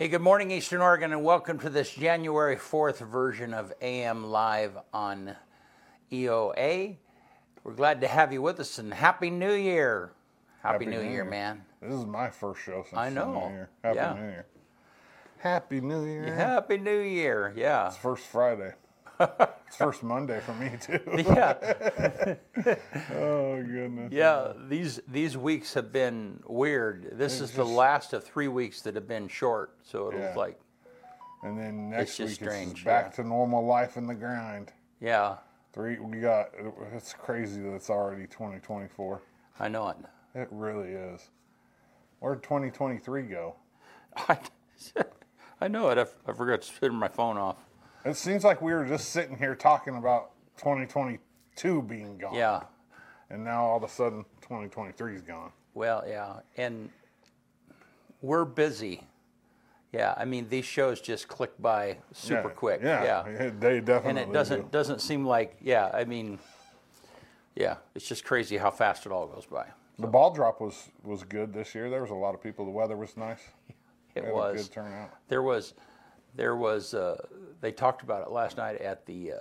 Hey, good morning, Eastern Oregon, and welcome to this January 4th version of AM Live on EOA. We're glad to have you with us, and Happy New Year! Happy, New, Year, man. This is my first show since I know. New Year. Happy Yeah. New Year. Happy New Year. Happy New Year, yeah. It's first Friday. It's first Monday for me too. Yeah, oh goodness. yeah. These these weeks have been weird. This is the just- last of three weeks that have been short, so it was Yeah. like, And then next week it's strange, just back yeah. to normal life in the grind. yeah, Three we got it's crazy that it's already 2024. I know it. It really is. Where'd 2023 go? I, I know it. I, I forgot to turn my phone off. It seems like we were just sitting here talking about 2022 being gone. Yeah. And now all of a sudden 2023 is gone. Well, yeah, and we're busy. Yeah, I mean these shows just click by super Yeah, quick. Yeah, Yeah, they definitely. and it doesn't do. doesn't seem like yeah. I mean, yeah, it's just crazy how fast it all goes by. The ball drop was was good this year. There was a lot of people. The weather was nice. It We had a was. good turnout. There was, there was. Uh, they talked about it last night at the uh,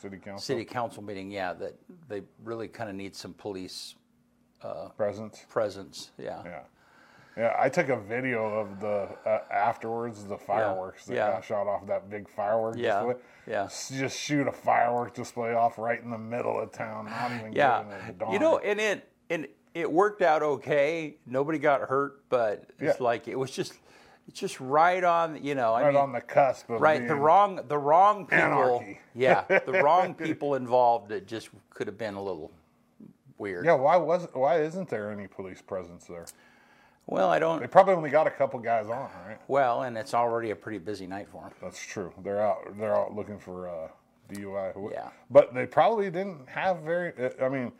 City council city council meeting. Yeah, that they really kind of need some police presence. presence. Yeah. Yeah, yeah. I took a video of the uh, afterwards the fireworks that yeah. got shot off that big firework Yeah, display. yeah. Just shoot a firework display off right in the middle of town. Not even Yeah, giving it a you know, and it and it worked out okay. Nobody got hurt, but it's Yeah. like it was just it's just right on. You know, I right mean, on the cusp of right the wrong the wrong people. Anarchy. yeah, the wrong people involved. It just could have been a little weird. Yeah, why was why isn't there any police presence there? Well, I don't. They probably only got a couple guys on, right? Well, and it's already a pretty busy night for them. That's true. They're out. They're out looking for uh, DUI. Yeah. But they probably didn't have very. I mean,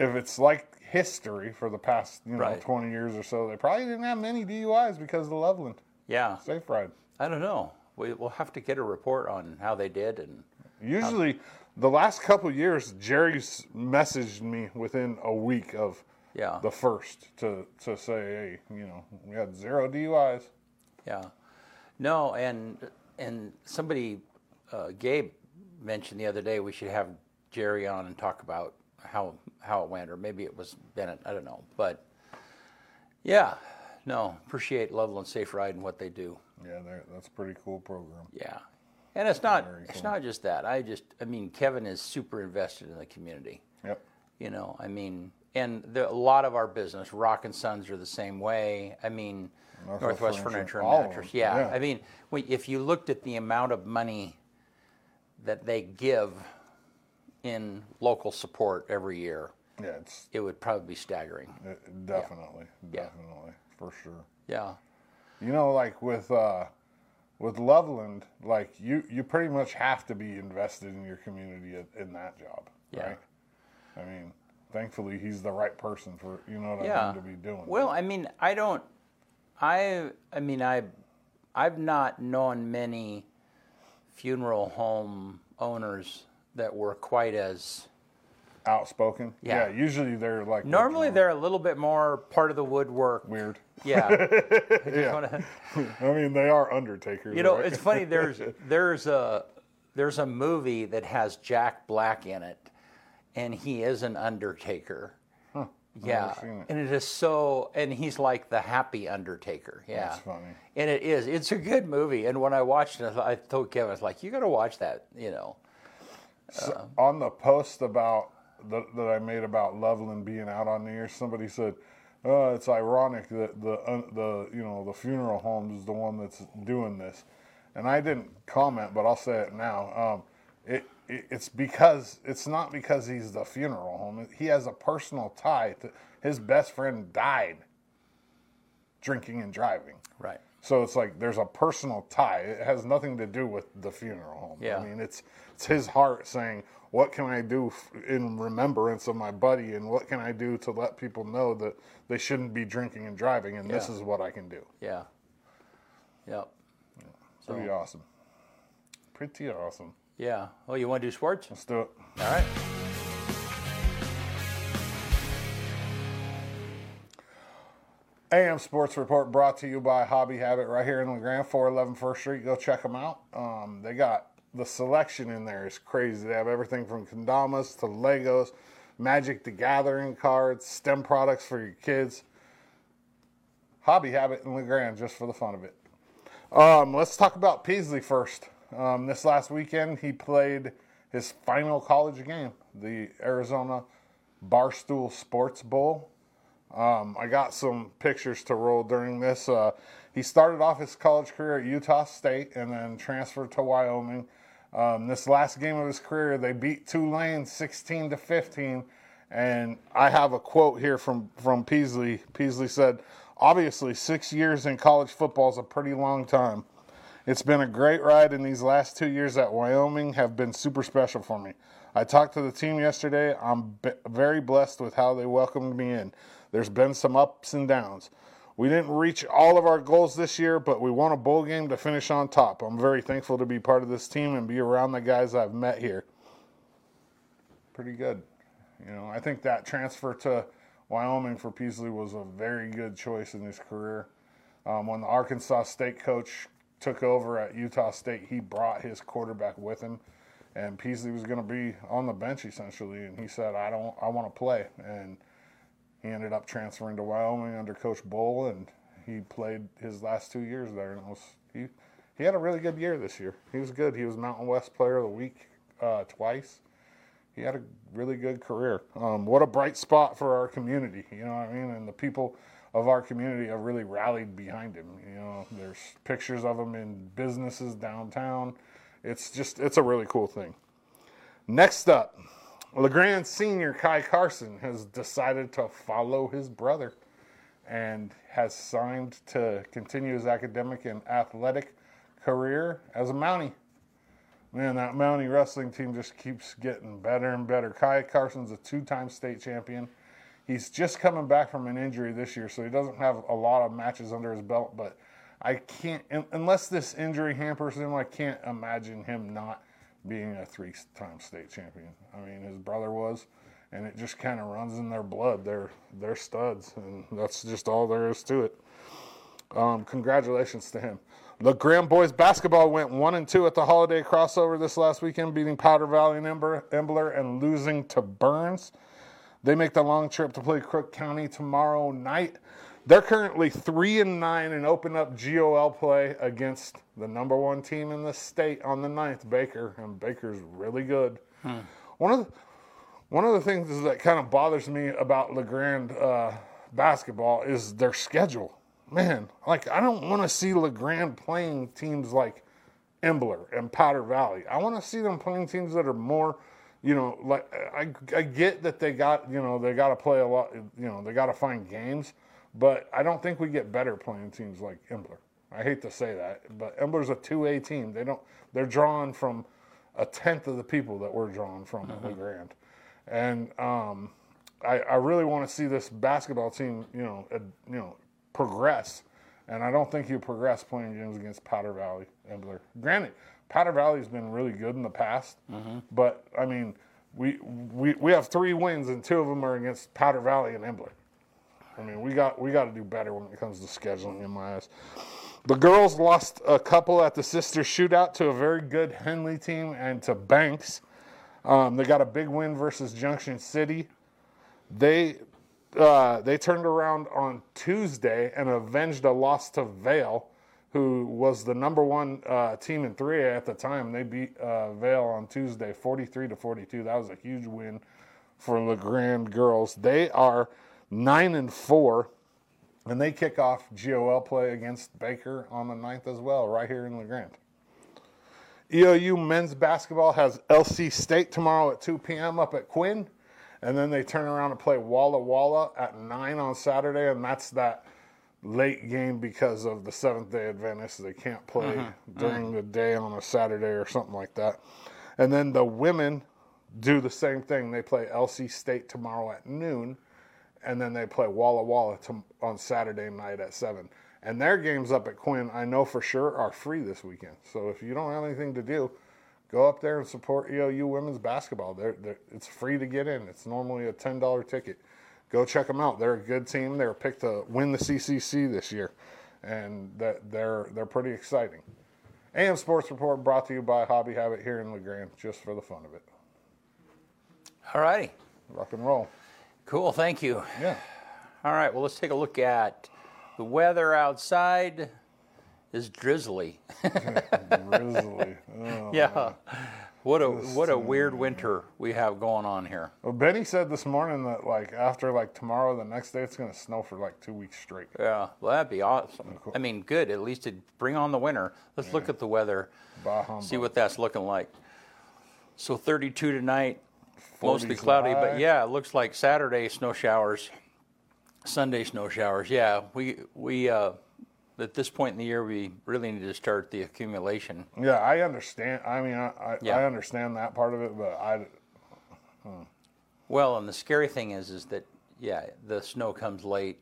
if it's like history for the past you know Right. twenty years or so, they probably didn't have many DUIs because of the Loveland Yeah, safe ride. I don't know. We, we'll have to get a report on how they did and. Usually, the last couple years, Jerry's messaged me within a week of Yeah. the first to to say, hey, you know, we had zero DUIs. Yeah, no, and and somebody, uh, Gabe, mentioned the other day we should have Jerry on and talk about how how it went, or maybe it was Bennett. I don't know, but yeah, no, appreciate Loveland Safe Ride and what they do. Yeah, that's a pretty cool program. Yeah, and it's not Very it's cool. not just that. I just I mean Kevin is super invested in the community. Yep. You know, I mean, and the, a lot of our business, Rock and Sons, are the same way. I mean, Northwest Northwest Furniture, Furniture and Mattress. Yeah. yeah. I mean, if you looked at the amount of money that they give in local support every year, Yeah, it's it would probably be staggering. it, definitely, Yeah. definitely, for sure. Yeah. You know, like with uh, with Loveland, like you you pretty much have to be invested in your community in, in that job, Yeah. right? I mean, thankfully he's the right person for you know what Yeah. I mean to be doing. Well, that. I mean, I don't. I I mean, I I've not known many funeral home owners that were quite as outspoken. Yeah. usually they're like normally they're a little bit more part of the woodwork. weird. Yeah. I Yeah. wanna- I mean, they are undertakers. You know, right? it's funny. There's there's a there's a movie that has Jack Black in it, and he is an undertaker. Huh. Yeah, it. and it is so, and he's like the happy Undertaker. Yeah, That's funny. and it is. It's a good movie. And when I watched it, I told Kevin, I was like, "You got to watch that." You know. So, on the post about the, that I made about Loveland being out on the air, somebody said, "Oh, it's ironic that the uh, the you know the funeral home is the one that's doing this," and I didn't comment, but I'll say it now. Um, it, it it's because it's not because he's the funeral home. He has a personal tie to his best friend died drinking and driving. Right. So it's like there's a personal tie. It has nothing to do with the funeral home. Yeah. I mean, it's it's his heart saying, "What can I do in remembrance of my buddy, and what can I do to let people know that they shouldn't be drinking and driving, and this is what I can do." Yeah. Yep. Pretty awesome. Pretty awesome. Yeah. Oh, you want to do sports? Let's do it. All right. AM Sports Report brought to you by Hobby Habit right here in La Grande, 411 First Street. Go check them out. Um, they got the selection in there is crazy. They have everything from kendamas to Legos, Magic the Gathering cards, STEM products for your kids. Hobby Habit in La Grande just for the fun of it. Um, let's talk about Peasley first. Um, this last weekend, he played his final college game, the Arizona Barstool Sports Bowl. Um, I got some pictures to roll during this. Uh, he started off his college career at Utah State and then transferred to Wyoming. Um, this last game of his career, they beat Tulane 16 to 15. And I have a quote here from, from Peasley. Peaslee said, Obviously, six years in college football is a pretty long time. It's been a great ride, and these last two years at Wyoming have been super special for me. I talked to the team yesterday. I'm very blessed with how they welcomed me in. There's been some ups and downs. We didn't reach all of our goals this year, but we won a bowl game to finish on top. I'm very thankful to be part of this team and be around the guys I've met here. Pretty good. You know, I think that transfer to Wyoming for Peasley was a very good choice in his career. Um, when the Arkansas State coach took over at Utah State, he brought his quarterback with him, and Peasley was going to be on the bench essentially. And he said, "I don't, I want to play." And he ended up transferring to Wyoming under Coach Bohl, and he played his last two years there. And was, he he had a really good year this year. He was good. He was Mountain West Player of the Week uh, twice he had a really good career. Um, what a bright spot for our community, you know what I mean? And the people of our community have really rallied behind him. You know, there's pictures of him in businesses downtown. It's just, it's a really cool thing. Next up, La Grande senior Kai Carson has decided to follow his brother and has signed to continue his academic and athletic career as a Mountie man, that Mountie wrestling team just keeps getting better and better. Kai Carson's a two-time state champion. He's just coming back from an injury this year, so he doesn't have a lot of matches under his belt. But I can't, unless this injury hampers him, I can't imagine him not being a three-time state champion. I mean, his brother was, and it just kind of runs in their blood. They're they're studs, and that's just all there is to it. Um, congratulations to him. La Grande boys basketball went one and two at the holiday crossover this last weekend, beating Powder Valley and Imbler and losing to Burns. They make the long trip to play Crook County tomorrow night. They're currently three and nine and open up GOL play against the number one team in the state on the ninth, Baker, and Baker's really good. Hmm. One of the, one of the things that kind of bothers me about La Grande uh, basketball is their schedule man, like I don't want to see La Grande playing teams like Imbler and Powder Valley. I want to see them playing teams that are more, you know, like I, I get that they got, you know, they got to play a lot, you know, they got to find games, but I don't think we get better playing teams like Imbler. I hate to say that, but Imbler's a 2A team. They don't, they're drawn from a tenth of the people that we're drawn from mm-hmm. La Grande. And um, I, I really want to see this basketball team, you know, uh, you know, progress. And I don't think you progress playing games against Powder Valley Imbler. Granted, Powder Valley's been really good in the past, mm-hmm. but I mean, we, we we have three wins and two of them are against Powder Valley and Imbler. I mean, we got we got to do better when it comes to scheduling in my eyes. The girls lost a couple at the sister shootout to a very good Henley team and to Banks. Um, they got a big win versus Junction City. They uh, they turned around on Tuesday and avenged a loss to Vale, who was the number one uh, team in 3A at the time. They beat uh, Vale on Tuesday, 43 to 42. That was a huge win for La Grande girls. They are nine and four, and they kick off GOL play against Baker on the 9th as well, right here in La Grande. EOU men's basketball has LC State tomorrow at 2 p.m. up at Quinn and then they turn around and play Walla Walla at nine on Saturday, and that's that late game because of the Seventh Day Adventists. They can't play mm-hmm. during the day on a Saturday or something like that. And then the women do the same thing. They play LC State tomorrow at noon, and then they play Walla Walla to, on Saturday night at seven. And their games up at Quinn, I know for sure, are free this weekend. So if you don't have anything to do, go up there and support EOU women's basketball. They're, they're, it's free to get in. It's normally a ten dollar ticket, go check them out. They're a good team. They were picked to win the CCC this year, and that they're they're pretty exciting. AM Sports Report brought to you by Hobby Habit here in La Grande, just for the fun of it. All righty. Rock and roll. Cool. Thank you. Yeah. All right. Well, let's take a look at the weather outside. Is drizzly. Grizzly. Oh. yeah. What a what a weird winter we have going on here. Well, Benny said this morning that like after like tomorrow, the next day it's gonna snow for like two weeks straight. Yeah. Well, that'd be awesome. Cool. I mean, good. At least it bring on the winter. Let's look at the weather. See what that's looking like. So 32 tonight, mostly 40s cloudy, but yeah, it looks like Saturday snow showers, Sunday snow showers. Yeah, we we uh, at this point in the year we really need to start the accumulation. Yeah, I understand. I mean, I I, Yeah. I understand that part of it, but I Well, and the scary thing is, is that yeah, the snow comes late,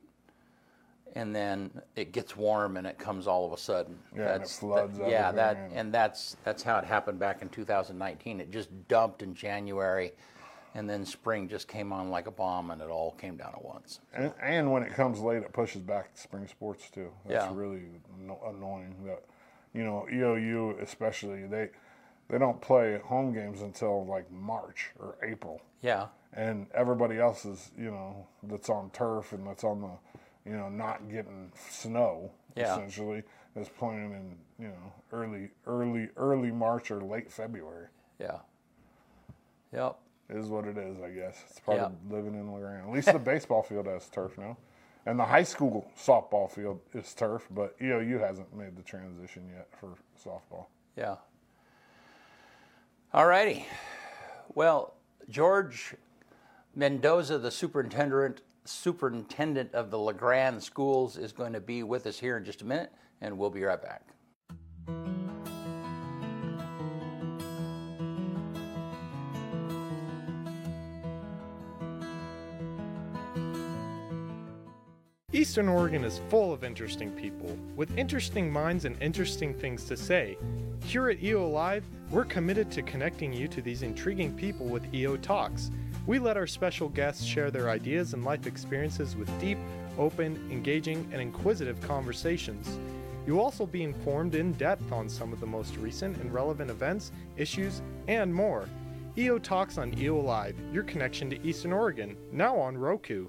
and then it gets warm and it comes all of a sudden. Yeah, and it floods that- yeah, that and- and that's that's how it happened back in 2019. It just dumped in January, and then spring just came on like a bomb, and it all came down at once. and, and when it comes late, it pushes back spring sports too. That's Yeah. really anno- annoying. That you know EOU especially they they don't play home games until like March or April. Yeah, and everybody else is you know that's on turf and that's on the you know not getting snow Yeah. essentially is playing in you know early early early March or late February yeah, yep. Is what it is I guess it's part Yeah. of living in Lorraine at least the baseball field has turf now and the high school softball field is turf but EOU hasn't made the transition yet for softball Yeah. All righty. Well, George Mendoza, the superintendent superintendent of the La Grande schools, is going to be with us here in just a minute, and we'll be right back. Eastern Oregon is full of interesting people with interesting minds and interesting things to say. Here at EO Live, we're committed to connecting you to these intriguing people with EO Talks. We let our special guests share their ideas and life experiences with deep, open, engaging, and inquisitive conversations. You'll also be informed in depth on some of the most recent and relevant events, issues, and more. EO Talks on EO Live, your connection to Eastern Oregon, now on Roku.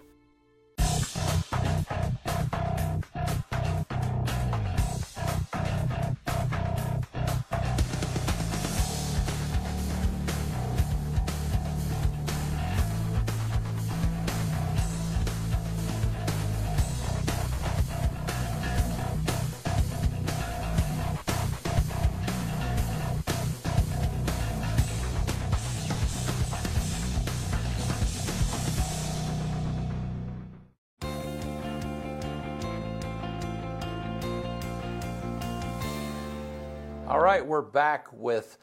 Right, we're back with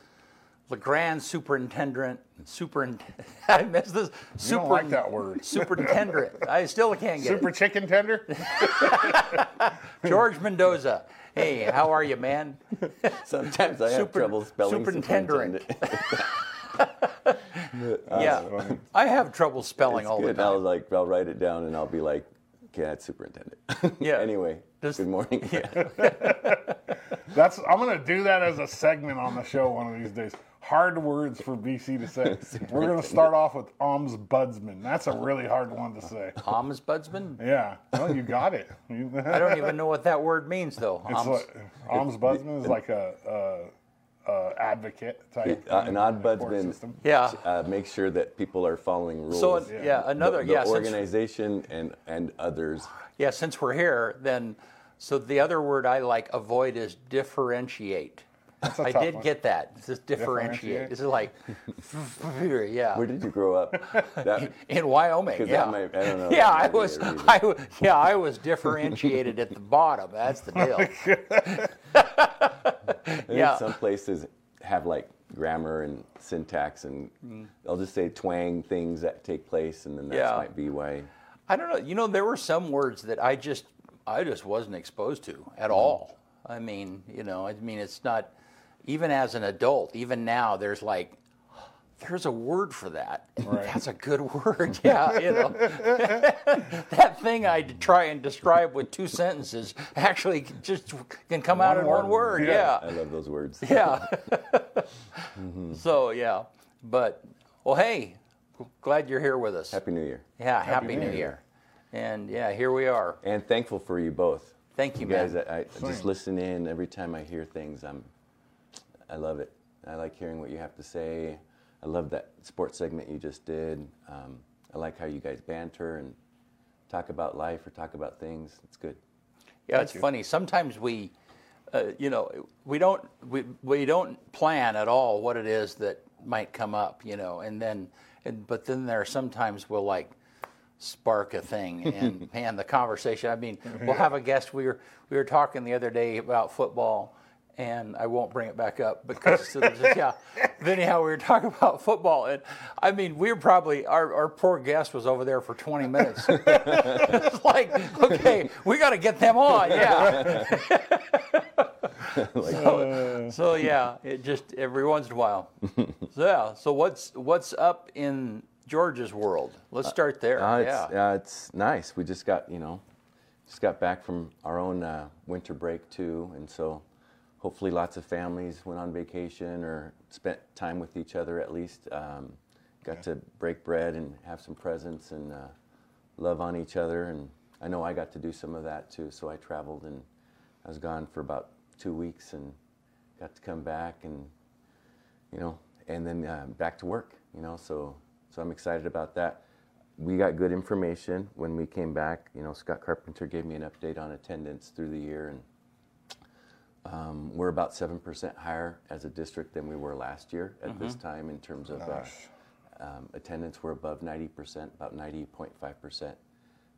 La Grande superintendent. Superintendent. I missed this. you don't like that word Superintendent. I still can't get super chicken tender. George Mendoza. Hey, how are you, man? Sometimes I have Super- trouble spelling superintendent. superintendent. yeah, I have trouble spelling It's all good. the I'll time. like I'll write it down and I'll be like, okay, that's superintendent. Yeah. anyway, Just- good morning. Yeah. That's I'm gonna do that as a segment on the show one of these days. Hard words for BC to say. We're gonna start off with ombudsman. That's a really hard one to say. Ombudsman? Yeah, well, you got it. I don't even know what that word means, though. It's Oms- like, ombudsman is like a, a, a advocate type. Uh, an in the ombudsman yeah. uh, make sure that people are following rules. So, yeah, The- another, the, yeah, organization and and others. yeah, since we're here, then, so the other word I like avoid is differentiate. That's a I tough did one. get that. This is differentiate. Differentiate? This is like, yeah. Where did you grow up? That, in Wyoming. yeah. that might- I don't know. Yeah, I was. I, yeah, I was differentiated at the bottom. That's the deal. I think Yeah. some places have like grammar and syntax, and Mm. they'll just say twang things that take place, and then that Yeah. might be why. I don't know. You know, there were some words that I just, I just wasn't exposed to at mm. all. I mean, you know, I mean, it's not even as an adult. Even now, there's like there's a word for that. Right. That's a good word. Yeah, you know. that thing I try and describe with two sentences actually just can come out in one word. word. Yeah. I love those words. Yeah. Mm-hmm. So, yeah. But, well, hey, glad you're here with us. Happy New Year. yeah, happy, New New Year. Year. And yeah, here we are. And thankful for you both. Thank you, You guys. I, I just listen in every time I hear things. I'm, I love it. I like hearing what you have to say. I love that sports segment you just did. Um, I like how you guys banter and talk about life or talk about things. It's good. Yeah, it's funny. Sometimes we, uh, you know, we don't we, we don't plan at all what it is that might come up, you know, and then, and, but then there are sometimes we'll like spark a thing and man, the conversation. I mean, we'll have a guest. We were we were talking the other day about football. And I won't bring it back up because yeah. But anyhow, we were talking about football, and I mean, we were probably our, our poor guest was over there for 20 minutes. it's like, okay, we got to get them on, yeah. so, uh. so, yeah, it just every once in a while. So yeah, so what's what's up in George's world? Let's start there. Uh, yeah, it's, uh, it's nice. We just got, you know, just got back from our own uh, winter break too, and so hopefully lots of families went on vacation or spent time with each other at least. Um, got to break bread and have some presents and uh, love on each other, and I know I got to do some of that too. So I traveled and I was gone for about two weeks and got to come back and you know, and then uh, back to work, you know. So, so I'm excited about that. We got good information when we came back. You know, Scott Carpenter gave me an update on attendance through the year, and um, we're about seven percent higher as a district than we were last year at this time in terms of uh, um, attendance. We're above 90 percent, about 90.5 percent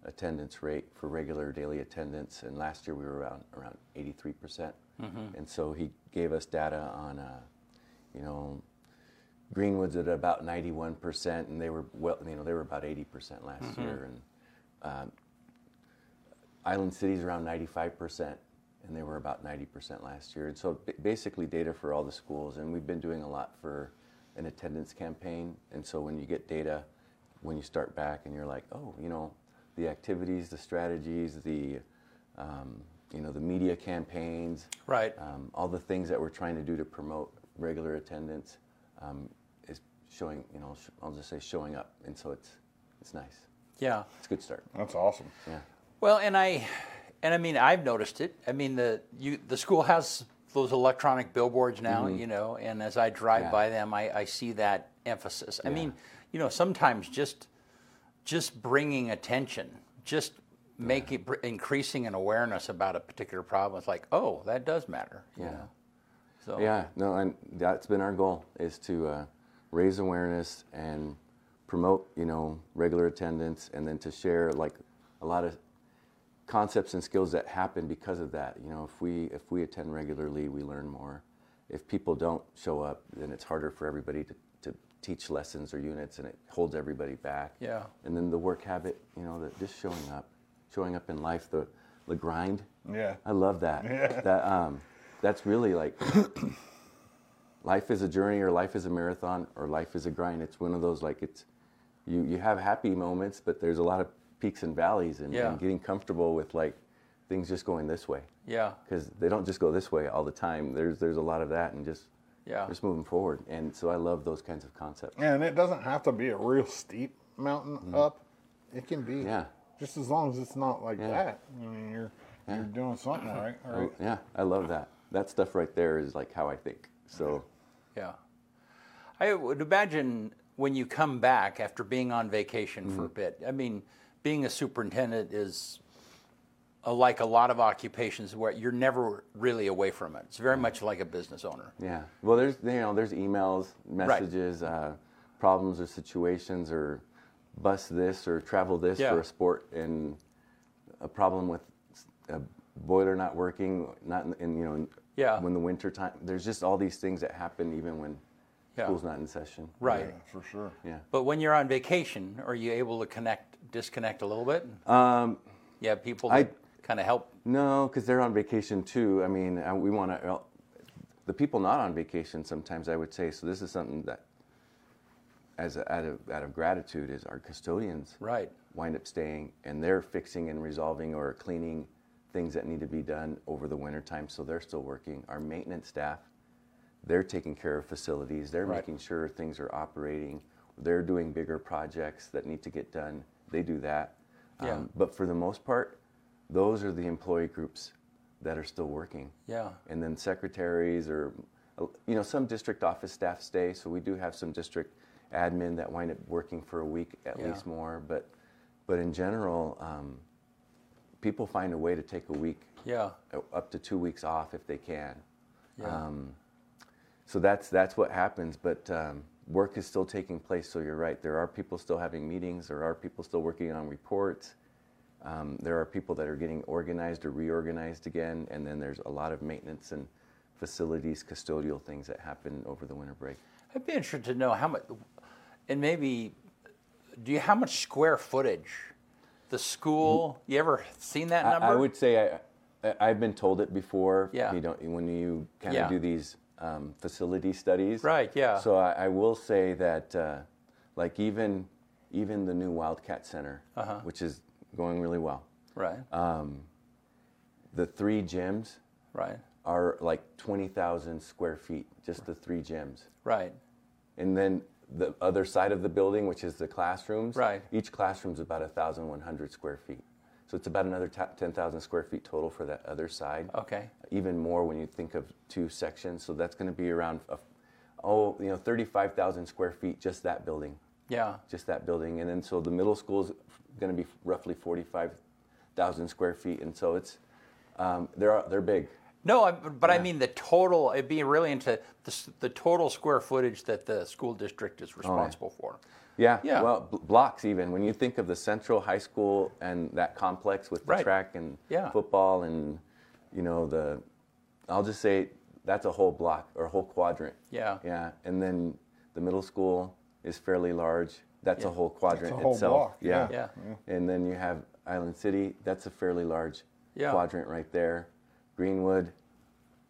attendance rate for regular daily attendance, and last year we were around around 83 percent. And so he gave us data on, uh, you know, Greenwood's at about 91 percent, and they were well, you know, they were about 80 percent last year, and um, Island City's around 95 percent, and they were about 90 percent last year. And so b- basically, data for all the schools, and we've been doing a lot for an attendance campaign. And so when you get data, when you start back, and you're like, oh, you know, the activities, the strategies, the um, you know, the media campaigns, Right. um, all the things that we're trying to do to promote regular attendance um, showing, you know, sh- I'll just say showing up, and so it's it's nice. yeah. It's a good start. That's awesome. Yeah. Well, and I, and I mean, I've noticed it. I mean, the you the school has those electronic billboards now, you know, and as I drive Mm-hmm. Yeah. by them, I, I see that emphasis. I mean, you know, sometimes just just bringing attention, just making br- increasing an awareness about a particular problem. It's like, oh, that does matter. You Yeah. know? So Yeah, no, and that's been our goal is to uh, raise awareness and promote, you know, regular attendance, and then to share like a lot of concepts and skills that happen because of that. You know, if we if we attend regularly, we learn more. If people don't show up, then it's harder for everybody to, to teach lessons or units, and it holds everybody back. Yeah. And then the work habit, you know, the, just showing up, showing up in life, the the grind. Yeah. I love that. Yeah. That um, that's really like life is a journey, or life is a marathon, or life is a grind. It's one of those like it's you you have happy moments, but there's a lot of peaks and valleys, and, Yeah. and getting comfortable with like things just going this way yeah, because they don't just go this way all the time. There's there's a lot of that, and just yeah, just moving forward. And so I love those kinds of concepts. And it doesn't have to be a real steep mountain up. It can be Mm-hmm. Yeah. just as long as it's not like Yeah. that. I mean, you're you're doing something right. Oh, right? yeah, I love that. That stuff right there is like how I think. So yeah. I would imagine when you come back after being on vacation for a Mm-hmm. bit. I mean, being a superintendent is uh, like a lot of occupations where you're never really away from it. It's very much like a business owner. Yeah. Well, there's you know there's emails, messages, uh, problems or situations, or bus this or travel this Yeah. for a sport, and a problem with a boiler not working, not in, in you know Yeah. when the winter time. There's just all these things that happen even when Yeah. school's not in session. Right. Yeah, for sure. Yeah. But when you're on vacation, are you able to connect, disconnect a little bit? Um, You have people I- that kind of help. No, because they're on vacation too. I mean, uh, we want to. The people not on vacation, sometimes I would say. So this is something that as a, out of out of gratitude, is our custodians Right. wind up staying and they're fixing and resolving or cleaning things that need to be done over the winter time. So they're still working. Our maintenance staff, they're taking care of facilities. They're Right. making sure things are operating. They're doing bigger projects that need to get done. They do that. Um, but for the most part, those are the employee groups that are still working. Yeah. And then secretaries or, you know, some district office staff stay. So we do have some district admin that wind up working for a week at Yeah. least more. But, but in general, um, people find a way to take a week, Yeah. uh, up to two weeks off if they can. Yeah. Um, so that's that's what happens. But um, work is still taking place. So you're right. There are people still having meetings. There are people still working on reports. Um, there are people that are getting organized or reorganized again, and then there's a lot of maintenance and facilities, custodial things that happen over the winter break. I'd be interested to know how much, and maybe, do you how much square footage? The school. You ever seen that number? I, I would say I, I've been told it before. Yeah. You know, when you kind Yeah. of do these um, facility studies. Right, yeah. So I, I will say that, uh, like even even the new Wildcat Center, Uh-huh. which is going really well. Right. The three gyms right. are like twenty thousand square feet, just the three gyms. Right. And then the other side of the building, which is the classrooms, Right. each classroom is about 1,100 square feet. So it's about another 10,000 square feet total for that other side. Okay. Even more when you think of two sections. So that's going to be around, a, oh, you know, 35,000 square feet, just that building, Yeah. just that building. And then so the middle school is going to be roughly 45,000 square feet. And so it's, um, they're, they're big. No, I, but I mean the total. It'd be really into the, the total square footage that the school district is oh, responsible for. Yeah, Yeah. Well, bl- blocks even. When you think of the central high school and that complex with the Right. track and Yeah. football and you know the, I'll just say that's a whole block or a whole quadrant. Yeah. Yeah, and then the middle school is fairly large. That's a whole quadrant a whole itself. block, Yeah. yeah. And then you have Island City. That's a fairly large Yeah. quadrant right there. Greenwood.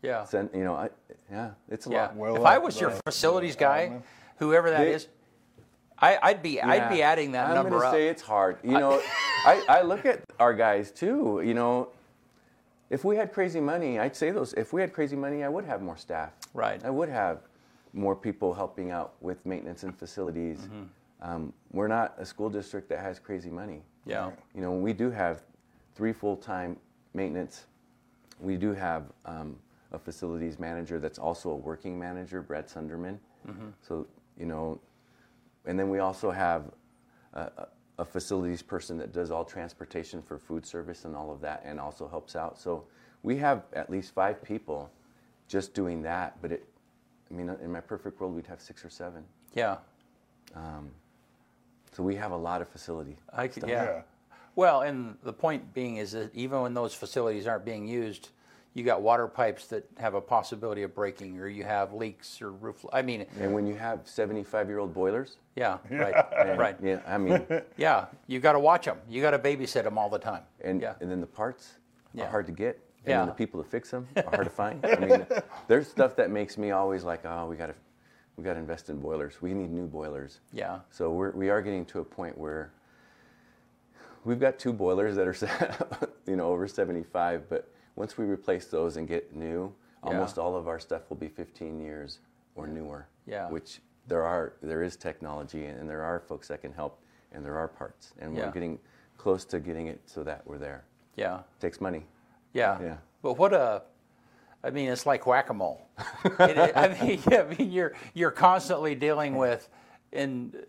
Yeah. Cent, you know, I, yeah, it's a Yeah. lot. Well if I up was your facilities the guy, admin. whoever that They- is, I, I'd be I'd be adding that I'm number gonna up. say it's hard. You know, I, I look at our guys too. You know, if we had crazy money, I'd say those. If we had crazy money, I would have more staff. Right. I would have more people helping out with maintenance and facilities. Mm-hmm. Um, we're not a school district that has crazy money. yeah. You know, we do have three full-time maintenance. We do have um, a facilities manager that's also a working manager, Brett Sunderman. Mm-hmm. So you know, and then we also have a, a- a facilities person that does all transportation for food service and all of that, and also helps out. So we have at least five people just doing that. But it, I mean, in my perfect world, we'd have six or seven. Yeah. So we have a lot of facility. I could, stuff. yeah. Yeah. Well, and the point being is that even when those facilities aren't being used, you got water pipes that have a possibility of breaking, or you have leaks or roof. I mean, And when you have 75-year-old boilers, yeah, right, right. Yeah, I mean, Yeah, you got to watch them. You got to babysit them all the time. and yeah, and then the parts Yeah. are hard to get, and Yeah. then the people to fix them are hard to find. I mean, there's stuff that makes me always like, oh, we got to we got to invest in boilers. We need new boilers. yeah, So we're we are getting to a point where we've got two boilers that are set, you know over 75, but once we replace those and get new, Yeah. almost all of our stuff will be 15 years or newer. Yeah. Which there are there is technology and there are folks that can help and there are parts and Yeah. we're getting close to getting it so that we're there. yeah, takes money. yeah. Yeah. But what a, I mean, it's like whack a mole. I mean, yeah, I mean, you're you're constantly dealing with, and uh,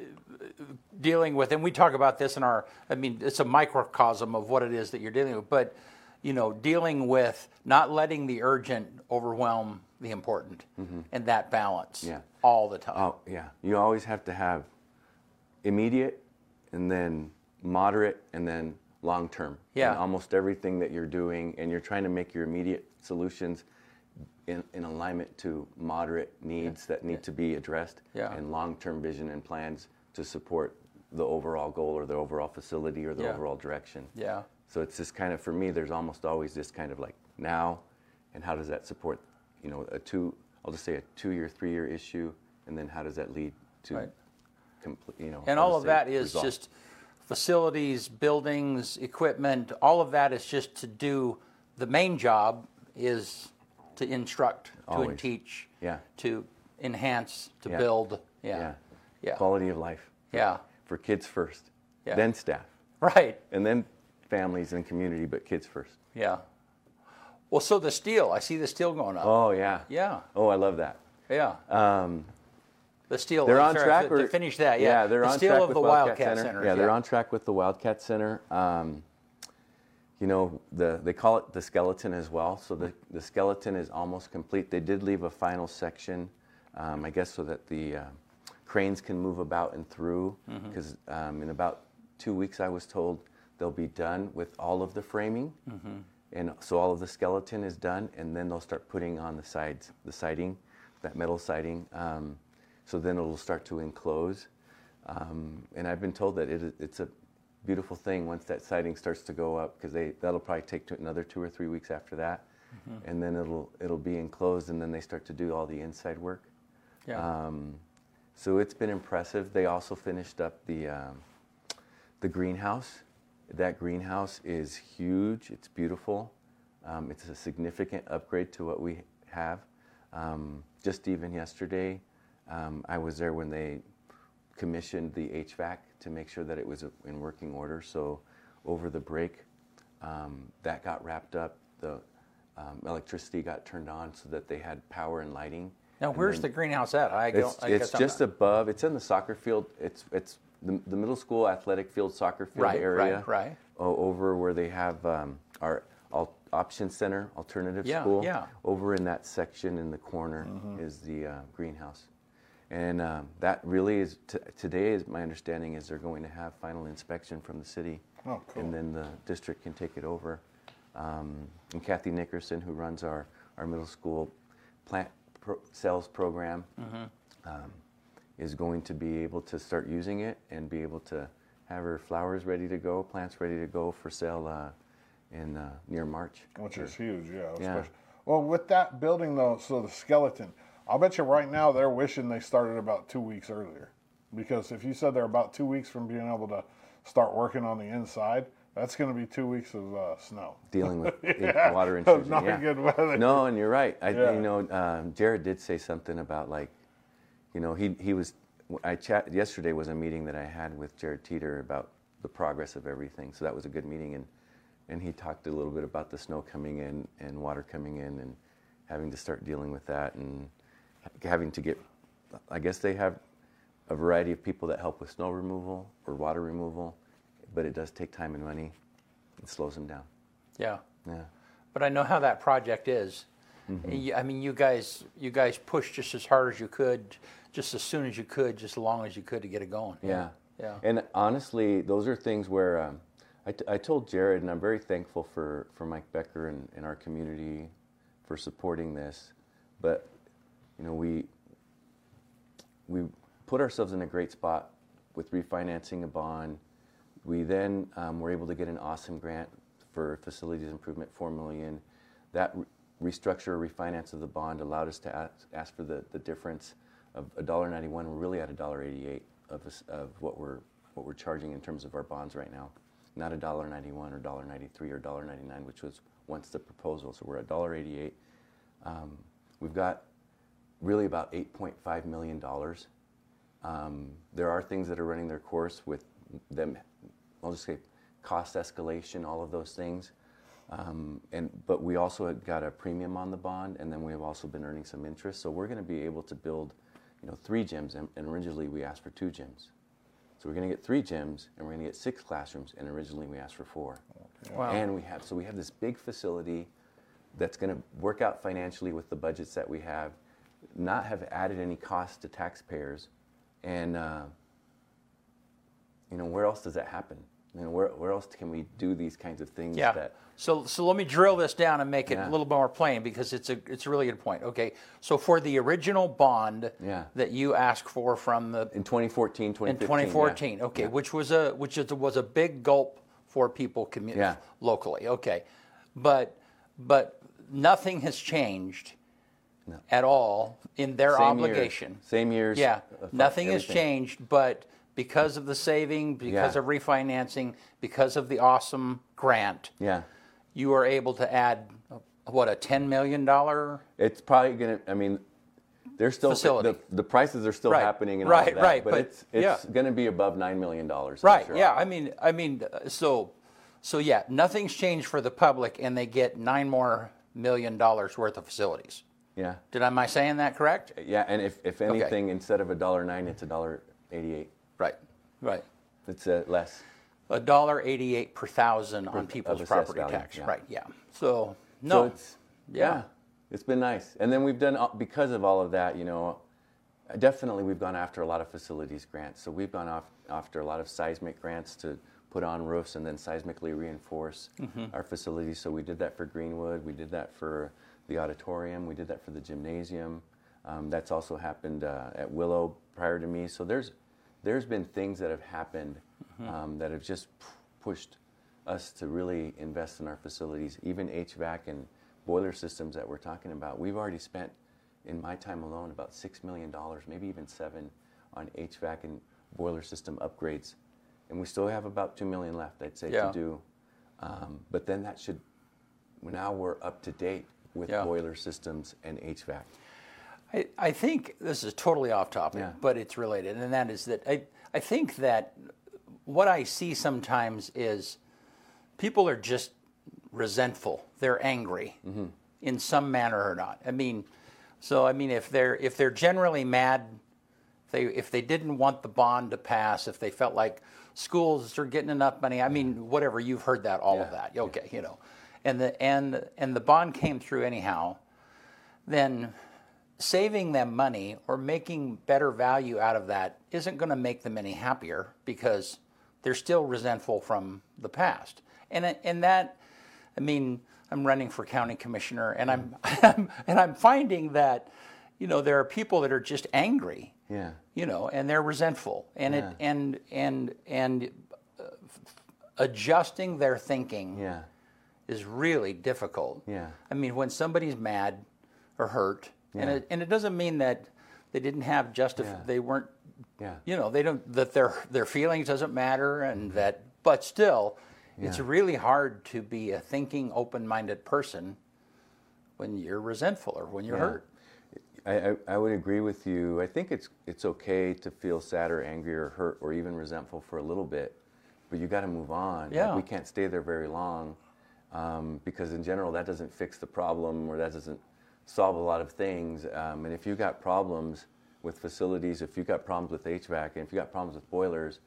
dealing with, and we talk about this in our. I mean, it's a microcosm of what it is that you're dealing with, but. You know, dealing with not letting the urgent overwhelm the important, and that balance Mm-hmm. Yeah. all the time. Oh yeah, you always have to have immediate, and then moderate, and then long term. Yeah. In almost everything that you're doing, and you're trying to make your immediate solutions in, in alignment to moderate needs that need to be addressed, Yeah. and long-term vision and plans to support the overall goal or the overall facility or the Yeah. overall direction. Yeah. So it's just kind of for me. There's almost always this kind of like now, and how does that support, you know, a two? I'll just say a two-year, three-year issue, and then how does that lead to Right. complete. You know, And all of say, that is just facilities, buildings, equipment, all of that is just to do, the main job is to instruct, to teach, Yeah. to enhance, to Yeah. build. Yeah. yeah, Yeah. quality of life. Yeah. for kids first, Yeah. then staff, Right. and then families and community, but kids first. Yeah. Well, so the steel, I see the steel going up. Oh yeah, Yeah. Oh, I love that. Yeah. Um, The steel. they're on sorry, track. To, or- to finish that, yeah. they're the on steel track of with the Wildcat, Wildcat Center. Center. Yeah, they're on track with the Wildcat Center. Um, you know, the they call it the skeleton as well. So the the skeleton is almost complete. They did leave a final section, um, I guess, so that the uh, cranes can move about and through. Mm-hmm. Because um, in about two weeks, I was told they'll be done with all of the framing. Mm-hmm. And so all of the skeleton is done, and then they'll start putting on the sides, the siding, that metal siding. Um, so then it'll start to enclose. Um, and I've been told that it, it's a beautiful thing once that siding starts to go up, because they that'll probably take to another two or three weeks after that, and then it'll it'll be enclosed, and then they start to do all the inside work. Yeah. Um, so it's been impressive. They also finished up the um, the greenhouse. That greenhouse is huge. It's beautiful. Um, it's a significant upgrade to what we have. Um, just even yesterday, um, I was there when they commissioned the HVAC to make sure that it was in working order. So over the break, um, that got wrapped up. The um, electricity got turned on so that they had power and lighting. Now, where's the greenhouse at? I don't. it's, I it's just not- above. It's in the soccer field. It's it's the, the middle school athletic field soccer field Right, area. right, right. over where they have um, our al- option center, alternative Yeah, school. yeah. Over in that section in the corner Mm-hmm. is the uh, greenhouse, and um, that really is t- today. Is my understanding is they're going to have final inspection from the city, Oh, cool. and then the district can take it over. Um, and Kathy Nickerson, who runs our, our middle school plant pro- sales program, um, is going to be able to start using it and be able to have her flowers ready to go, plants ready to go for sale uh, in uh, near March. which is huge, yeah. Yeah. Well, with that building though, so the skeleton, I'll bet you right now they're wishing they started about two weeks earlier, because if you said they're about two weeks from being able to start working on the inside, that's going to be two weeks of uh, snow. dealing with Yeah, water intrusion. not yeah. good weather. No, and you're right. I, Yeah. You know, um, Jared did say something about like, you know, he he was. I chat yesterday was a meeting that I had with Jared Teeter about the progress of everything. So that was a good meeting, and and he talked a little bit about the snow coming in and water coming in and having to start dealing with that and having to get. I guess they have a variety of people that help with snow removal or water removal, but it does take time and money. It slows them down. Yeah. Yeah. But I know how that project is. Mm-hmm. I mean, you guys, you guys pushed just as hard as you could, just as soon as you could, just as long as you could to get it going. Yeah. Yeah. And honestly, those are things where um, I, t- I told Jared, and I'm very thankful for, for Mike Becker and, and our community for supporting this. But, you know, we, we put ourselves in a great spot with refinancing a bond. We then um, were able to get an awesome grant for facilities improvement, four million. That re- restructure or refinance of the bond allowed us to ask, ask for the, the difference of $1.91. We're really at $1.88 of, of what we're what we're charging in terms of our bonds right now. Not $1.91 or $1.93 or $1.99, which was once the proposal. So we're at $1.88. Um, we've got really about $8.5 million. Um, there are things that are running their course with them, I'll just say cost escalation, all of those things. Um, and, but we also got a premium on the bond, and then we have also been earning some interest. So we're going to be able to build, you know, three gyms, and, and originally we asked for two gyms. So we're going to get three gyms, and we're going to get six classrooms, and originally we asked for four. Wow. And we have, so we have this big facility that's going to work out financially with the budgets that we have, not have added any cost to taxpayers, and uh, you know where else does that happen? Know, where, where else can we do these kinds of things? Yeah. That, So, so let me drill this down and make it Yeah. a little more plain because it's a it's a really good point. Okay. So for the original bond Yeah. that you asked for from the in 2014, in 2014, yeah. okay, Yeah. which was a which is, was a big gulp for people commu- Yeah. locally. Okay, but but nothing has changed at all in their Same obligation. Same years. Yeah, uh, nothing has changed, but because of the saving, because Yeah. of refinancing, because of the OSCIM grant, Yeah. you are able to add what a ten million dollar. It's probably gonna. I mean, there's still Facility. the, the prices are still Right. happening and Right, all that, right, but, but, it's it's yeah. gonna be above nine million dollars. Right. Yeah. I mean, I mean, so, so yeah, nothing's changed for the public, and they get nine more million dollars worth of facilities. Yeah. Did am I saying that correct? Yeah, and if, if anything, instead of a dollar nine, it's a dollar eighty-eight. Right. Right. It's uh, less. A dollar eighty-eight per thousand on people's property value, tax. yeah. Right. Yeah. So no. So it's Yeah. yeah. it's been nice. And then we've done uh, because of all of that, you know, definitely we've gone after a lot of facilities grants. So we've gone off after a lot of seismic grants to put on roofs and then seismically reinforce Mm-hmm. our facilities. So we did that for Greenwood, we did that for the auditorium, we did that for the gymnasium. Um, that's also happened uh, at Willow prior to me. So there's there's been things that have happened Mm-hmm. um, that have just p- pushed us to really invest in our facilities, even HVAC and boiler systems that we're talking about. We've already spent, in my time alone, about $6 million, maybe even seven, on HVAC and boiler system upgrades. And we still have about 2 million left, I'd say, Yeah. to do. Um, but then that should, now we're up to date with Yeah. boiler systems and HVAC. I, I think this is totally off topic, Yeah. but it's related, and that is that I, I think that what I see sometimes is people are just resentful. They're angry Mm-hmm. in some manner or not. I mean, so I mean, if they're if they're generally mad, if they if they didn't want the bond to pass, if they felt like schools are getting enough money, I mean, whatever you've heard that all of that, okay, you know, and the and and the bond came through anyhow, then saving them money or making better value out of that isn't going to make them any happier because they're still resentful from the past. And and that, I mean, I'm running for county commissioner, and I'm, I'm and I'm finding that, you know, there are people that are just angry, Yeah. you know, and they're resentful, and Yeah. it and and and uh, adjusting their thinking Yeah. is really difficult. Yeah. I mean, when somebody's mad or hurt, and it and it doesn't mean that they didn't have justif- Yeah. they weren't, Yeah. you know, they don't that their their feelings doesn't matter, and that, but still, it's really hard to be a thinking, open-minded person when you're resentful or when you're Yeah. hurt. I, I, I would agree with you. I think it's it's okay to feel sad or angry or hurt or even resentful for a little bit, but you got to move on. Like, Yeah. we can't stay there very long um, because in general that doesn't fix the problem or that doesn't solve a lot of things. Um, and if you've got problems with facilities, if you've got problems with HVAC, and if you've got problems with boilers,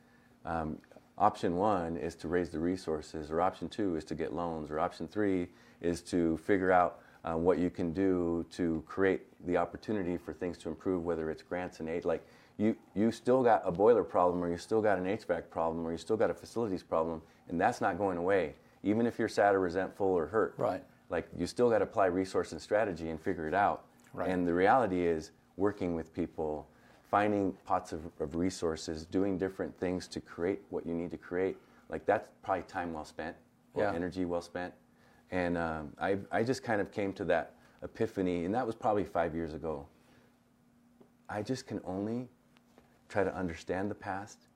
um, option one is to raise the resources, or option two is to get loans, or option three is to figure out uh, what you can do to create the opportunity for things to improve, whether it's grants and aid. Like you, you still got a boiler problem, or you still got an HVAC problem, or you still got a facilities problem, and that's not going away, even if you're sad or resentful or hurt. Right. Like you still got to apply resource and strategy and figure it out. Right. And the reality is working with people, finding pots of, of resources, doing different things to create what you need to create. Like that's probably time well spent or Yeah. energy well spent. And um, I, I just kind of came to that epiphany, and that was probably five years ago. I just can only try to understand the past,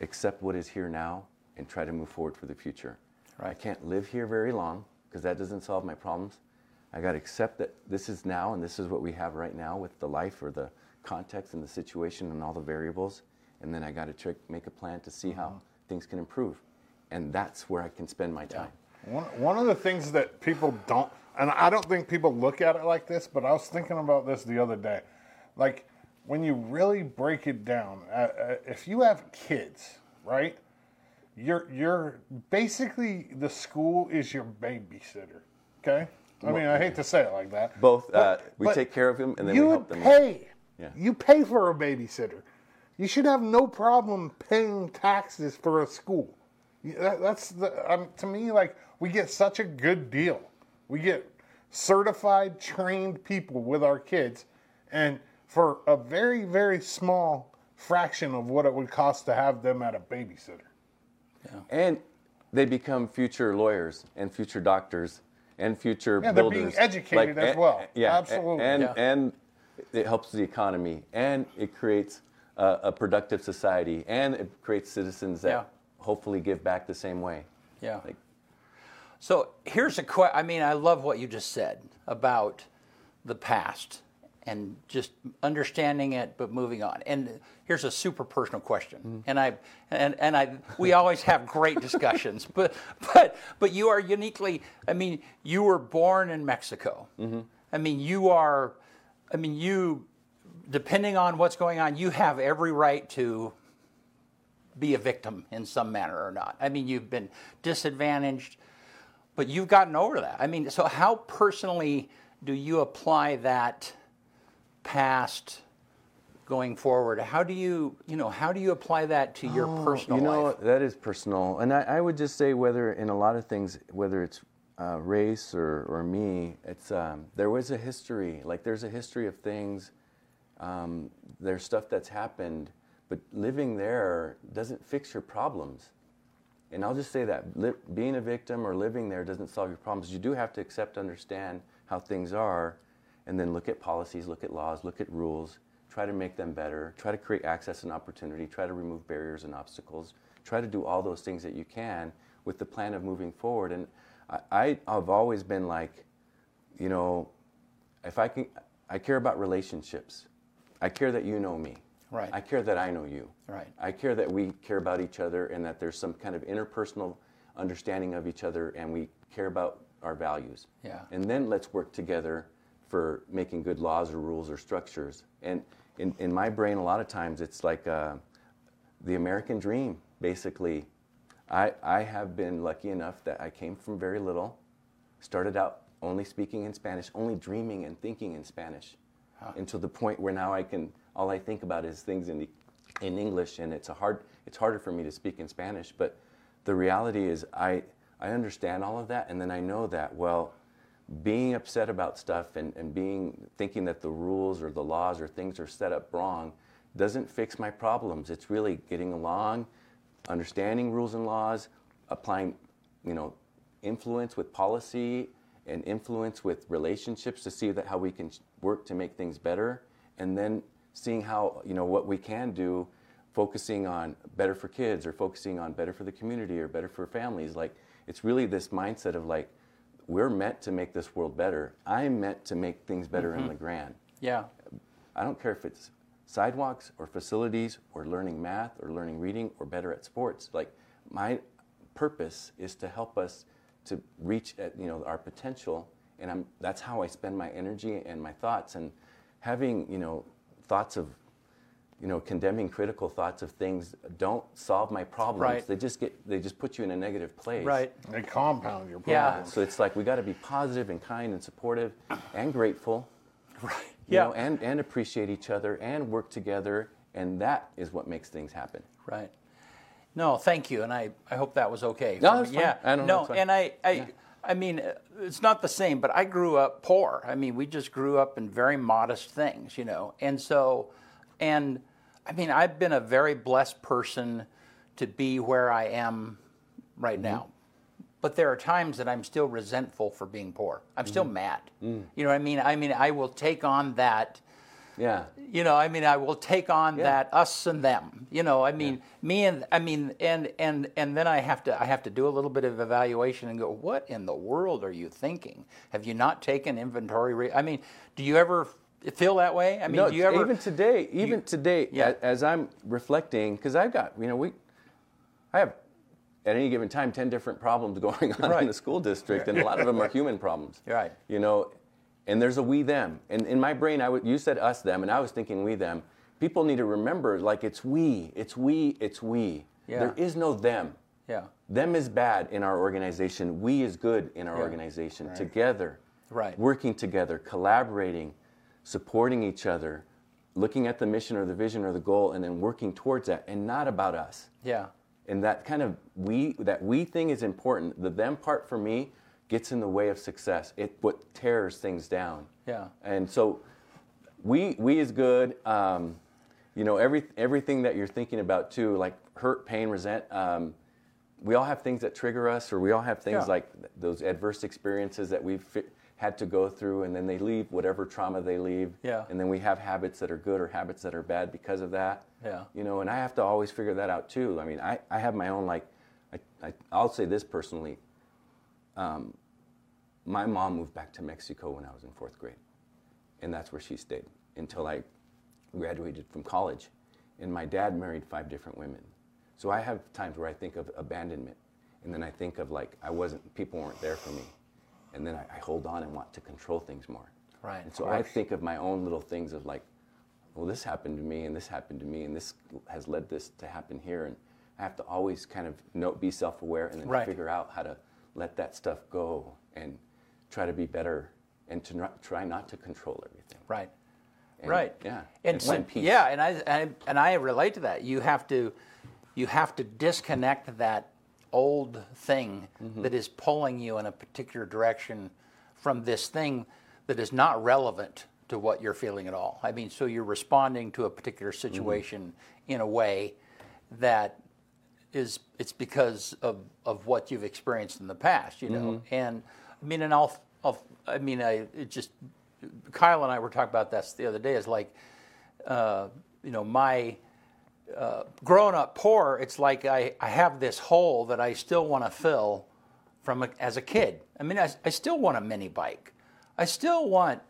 accept what is here now, and try to move forward for the future. I can't live here very long because that doesn't solve my problems. I got to accept that this is now and this is what we have right now with the life or the context and the situation and all the variables. And then I got to make a plan to see how things can improve. And that's where I can spend my time. One, one of the things that people don't, and I don't think people look at it like this, but I was thinking about this the other day. Like, when you really break it down, uh, uh, if you have kids, right? You're, you're basically, the school is your babysitter, okay? I mean, I hate to say it like that. Both, uh, but- we but take care of them and then you we help them. pay. Yeah. You pay for a babysitter. You should have no problem paying taxes for a school. That- That's the um, to me like we get such a good deal. We get certified, trained people with our kids, and for a very very small fraction of what it would cost to have them at a babysitter. And they become future lawyers and future doctors and future Yeah, they're builders. being educated as and- well. Yeah, Absolutely. And Yeah. and it helps the economy and it creates a, a productive society, and it creates citizens that Yeah. hopefully give back the same way. Yeah. Like, So here's a question. I mean, I love what you just said about the past and just understanding it, but moving on. And here's a super personal question. Mm-hmm. And I and and I we always have great discussions, but but but you are uniquely. I mean, you were born in Mexico. Mm-hmm. I mean, you are. I mean, you. Depending on what's going on, you have every right to be a victim in some manner or not. I mean, you've been disadvantaged, but you've gotten over that. I mean, so how personally do you apply that past going forward? How do you, you know, how do you apply that to your personal you know, life? that is personal. And I, I would just say whether in a lot of things, whether it's uh, race or, or me, it's um, there was a history. Like there's a history of things. Um, there's stuff that's happened, but living there doesn't fix your problems. And I'll just say that li- being a victim or living there doesn't solve your problems. You do have to accept, understand how things are, and then look at policies, look at laws, look at rules, try to make them better, try to create access and opportunity, try to remove barriers and obstacles, try to do all those things that you can with the plan of moving forward. And I, I've always been like, you know, if I can, I care about relationships. I care that you know me. Right. I care that I know you. Right. I care that we care about each other and that there's some kind of interpersonal understanding of each other and we care about our values. Yeah. And then let's work together for making good laws or rules or structures. And in, in my brain, a lot of times it's like uh, the American dream, basically. I, I have been lucky enough that I came from very little, started out only speaking in Spanish, only dreaming and thinking in Spanish, until the point where now I can, all I think about is things in, the, in English, and it's, a hard, it's harder for me to speak in Spanish. But the reality is, I, I understand all of that, and then I know that, well, being upset about stuff and, and being thinking that the rules or the laws or things are set up wrong doesn't fix my problems. It's really getting along, understanding rules and laws, applying, you know, influence with policy and influence with relationships to see that how we can work to make things better, and then seeing how you know what we can do, focusing on better for kids or focusing on better for the community or better for families. Like it's really this mindset of like we're meant to make this world better. I'm meant to make things better in mm-hmm. La Grande. Yeah. I don't care if it's sidewalks or facilities or learning math or learning reading or better at sports. Like my purpose is to help us to reach at you know our potential, and I'm that's how I spend my energy and my thoughts. And having you know thoughts of you know condemning critical thoughts of things don't solve my problems. Right. They just get they just put you in a negative place. Right. They compound your problems. Yeah. problems. So it's like we got to be positive and kind and supportive and grateful. Right. you Yeah. know, and, and appreciate each other and work together. And that is what makes things happen. Right. No, thank you, and I, I hope that was okay. No, that's fine. Yeah. I know, no, that's fine. and I, I, I mean, uh, it's not the same, but I grew up poor. I mean, we just grew up in very modest things, you know, and so, and I mean, I've been a very blessed person to be where I am right Mm-hmm. now. But there are times that I'm still resentful for being poor. I'm still Mm-hmm. mad. Mm. You know what I mean? I mean, I will take on that Yeah. you know i mean i will take on Yeah. that us and them you know i mean me and i mean and and and then i have to i have to do a little bit of evaluation and go what in the world are you thinking have you not taken inventory re- i mean do you ever feel that way i mean no, do you ever even today, even today, Yeah. a- as, I'm reflecting, because I've got, you know, we, I have at any given time 10 different problems going on Right. in the school district, and a lot of them are human problems. Right. You know, and there's a we them. And in my brain, I would, you said us them, and I was thinking we them. People need to remember, like, it's we, it's we, it's we. Yeah. There is no them. yeah Them is bad in our organization. We is good in our Yeah. organization. Together, Right. working together, collaborating, supporting each other, looking at the mission or the vision or the goal, and then working towards that, and not about us. yeah And that kind of we that we thing is important. The them part for me gets in the way of success. It what tears things down. Yeah. And so we we is good. Um, you know every everything that you're thinking about too, like hurt, pain, resent. Um, we all have things that trigger us, or we all have things Yeah. like those adverse experiences that we've fi- had to go through, and then they leave whatever trauma they leave. Yeah. And then we have habits that are good or habits that are bad because of that. Yeah. You know, and I have to always figure that out too. I mean, I, I have my own like, I, I I'll say this personally. Um, my mom moved back to Mexico when I was in fourth grade, and that's where she stayed until I graduated from college. And my dad married five different women. So I have times where I think of abandonment, and then I think of like I wasn't, people weren't there for me, and then I, I hold on and want to control things more. Right, And so I think of my own little things of like, well, this happened to me, and this happened to me, and this has led this to happen here, and I have to always kind of note, be self-aware, and then Right. figure out how to let that stuff go and try to be better, and to not, try not to control everything. Right. And, right. Yeah. And so, find peace. yeah, and I, I and I relate to that. You have to you have to disconnect that old thing Mm-hmm. that is pulling you in a particular direction from this thing that is not relevant to what you're feeling at all. I mean, so you're responding to a particular Mm-hmm. situation in a way that is it's because of, of what you've experienced in the past, you know. Mm-hmm. And I mean, and I'll, I'll I mean, I it just Kyle and I were talking about this the other day. Is like, uh, you know, my uh, growing up poor, it's like I, I have this hole that I still want to fill from a, as a kid. I mean, I, I still want a mini bike. I still want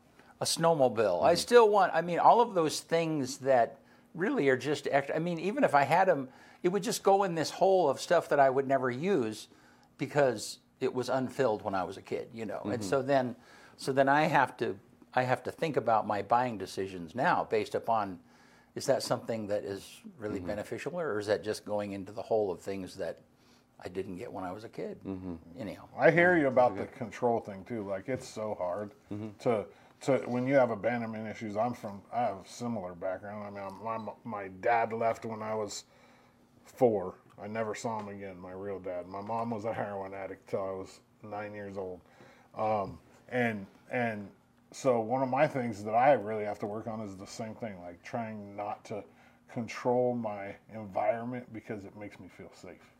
a snowmobile. I still want. I mean, all of those things that really are just extra. I mean, even if I had them, it would just go in this hole of stuff that I would never use because it was unfilled when I was a kid. You know, and so then, so then I have to I have to think about my buying decisions now based upon is that something that is really mm-hmm. beneficial or is that just going into the hole of things that I didn't get when I was a kid? Mm-hmm. Anyhow, I hear mm-hmm. you about the control thing too. Like it's so hard to to when you have abandonment issues. I'm from I have similar background. I mean, I'm, my my dad left when I was four. I never saw him again. My real dad. My mom was a heroin addict till I was nine years old. Um, and and so one of my things that I really have to work on is the same thing, like trying not to control my environment because it makes me feel safe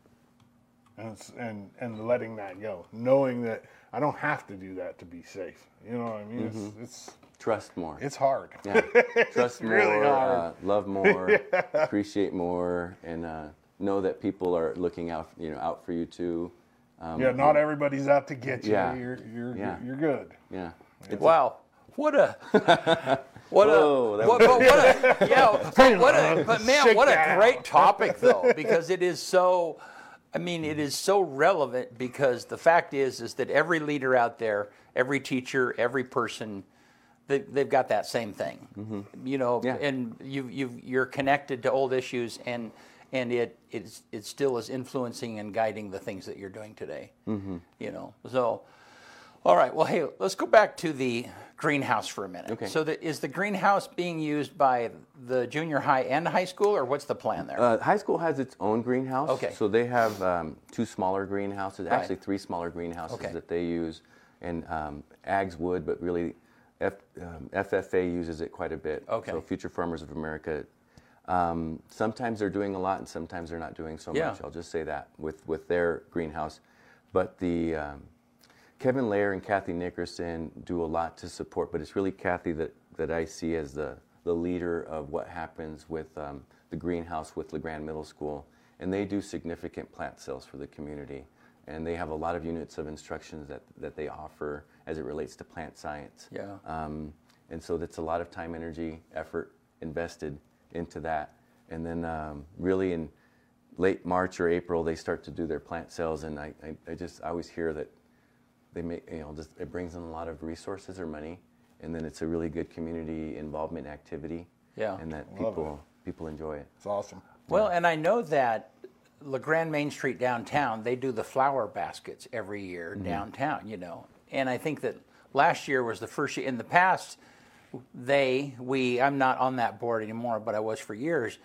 and it's, and and letting that go, knowing that I don't have to do that to be safe. You know what I mean? It's it's Trust more. it's hard. Yeah. Trust more, really hard. Uh, love more, appreciate more, and uh, know that people are looking out, you know, out for you too. Um, yeah, not everybody's out to get you. Yeah. You're you're Yeah. you're good. Yeah. It's- wow, what a what Whoa, a what, what a yeah, but what a but man, what a great topic though because it is so. I mean, it is so relevant because the fact is is that every leader out there, every teacher, every person, they, they've got that same thing. You know, Yeah. and you you you're connected to old issues and. And it it's, it still is influencing and guiding the things that you're doing today. You know, so all right. Well, hey, let's go back to the greenhouse for a minute. Okay. So, the, is the greenhouse being used by the junior high and high school, or what's the plan there? Uh, high school has its own greenhouse. Okay. So they have um, two smaller greenhouses, Right. actually three smaller greenhouses Okay. that they use, and um, Ags would, but really, F, um, FFA uses it quite a bit. Okay. So Future Farmers of America. Um, sometimes they're doing a lot, and sometimes they're not doing so Yeah. much. I'll just say that with with their greenhouse, but the um, Kevin Lair and Kathy Nickerson do a lot to support, but it's really Kathy that, that I see as the, the leader of what happens with um, the greenhouse with La Grande Middle School. And they do significant plant sales for the community. And they have a lot of units of instructions that, that they offer as it relates to plant science. Yeah. Um, and so that's a lot of time, energy, effort invested into that. And then um, really in late March or April, they start to do their plant sales. And I, I, I just I always hear that they make you know just it brings in a lot of resources or money, and then it's a really good community involvement activity. Yeah. and that Love people people enjoy it. It's awesome. well, and I know that La Grande Main Street downtown, they do the flower baskets every year Mm-hmm. downtown, you know. And I think that last year was the first year. In the past, they, we, I'm not on that board anymore, but I was for years,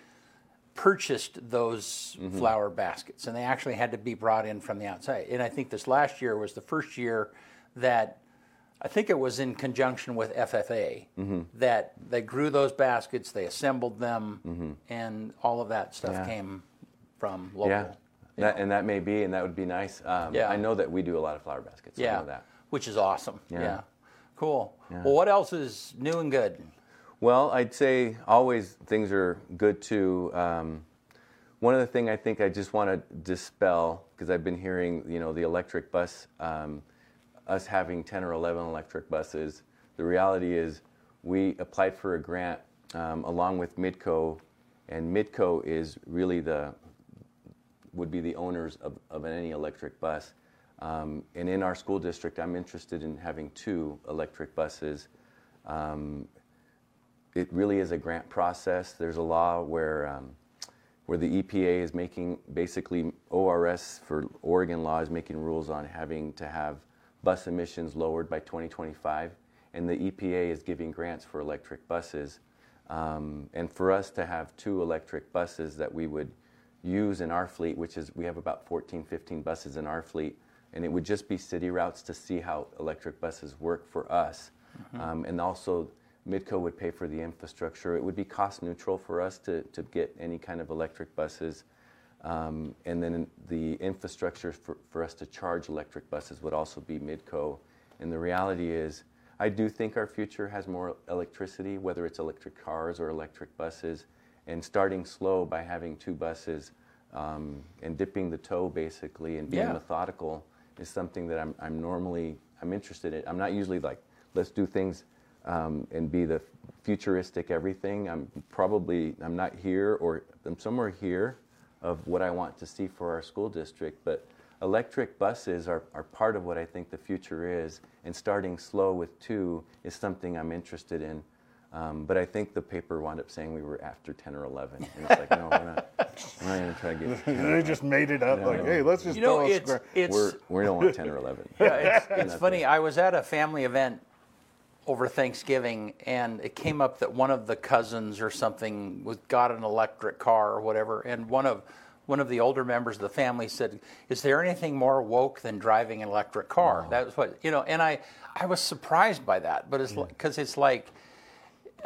purchased those Mm-hmm. flower baskets, and they actually had to be brought in from the outside. And I think this last year was the first year that I think it was in conjunction with FFA Mm-hmm. that they grew those baskets, they assembled them, and all of that stuff Yeah. came from local. Yeah, that, and that may be, and that would be nice. Um, Yeah. I know that we do a lot of flower baskets. I yeah, know that. which is awesome. Yeah. Yeah. Cool. Well, what else is new and good? Well, I'd say always things are good too. Um, one of the things I think I just want to dispel because I've been hearing, you know, the electric bus, um, us having 10 or 11 electric buses. The reality is, we applied for a grant um, along with Midco, and Midco is really the would be the owners of, of any electric bus. Um, and in our school district, I'm interested in having two electric buses. Um, it really is a grant process. There's a law where um, where the EPA is making basically ORS for Oregon law is making rules on having to have bus emissions lowered by 2025, and the EPA is giving grants for electric buses. Um, and for us to have two electric buses that we would use in our fleet, which is we have about 14, 15 buses in our fleet, and it would just be city routes to see how electric buses work for us. Mm-hmm. Um, and also, Midco would pay for the infrastructure. It would be cost neutral for us to, to get any kind of electric buses. Um, and then the infrastructure for, for us to charge electric buses would also be Midco. And the reality is, I do think our future has more electricity, whether it's electric cars or electric buses. And starting slow by having two buses um, and dipping the toe basically and being yeah. methodical is something that I'm, I'm normally I'm interested in. I'm not usually like let's do things um, and be the futuristic everything. I'm probably I'm not here or I'm somewhere here of what I want to see for our school district. But electric buses are, are part of what I think the future is, and starting slow with two is something I'm interested in. Um, but I think the paper wound up saying we were after 10 or 11. And it's like, no, we're not, we're not going to try to get. they just made it up no, like, hey, let's just you know, it's, it's, we're, we don't want 10 or 11. Yeah, it's, it's funny. I was at a family event over Thanksgiving, and it came up that one of the cousins or something was got an electric car or whatever, and one of one of the older members of the family said, "Is there anything more woke than driving an electric car?" Wow. That was what you know, and I I was surprised by that, but it's because yeah. it's like,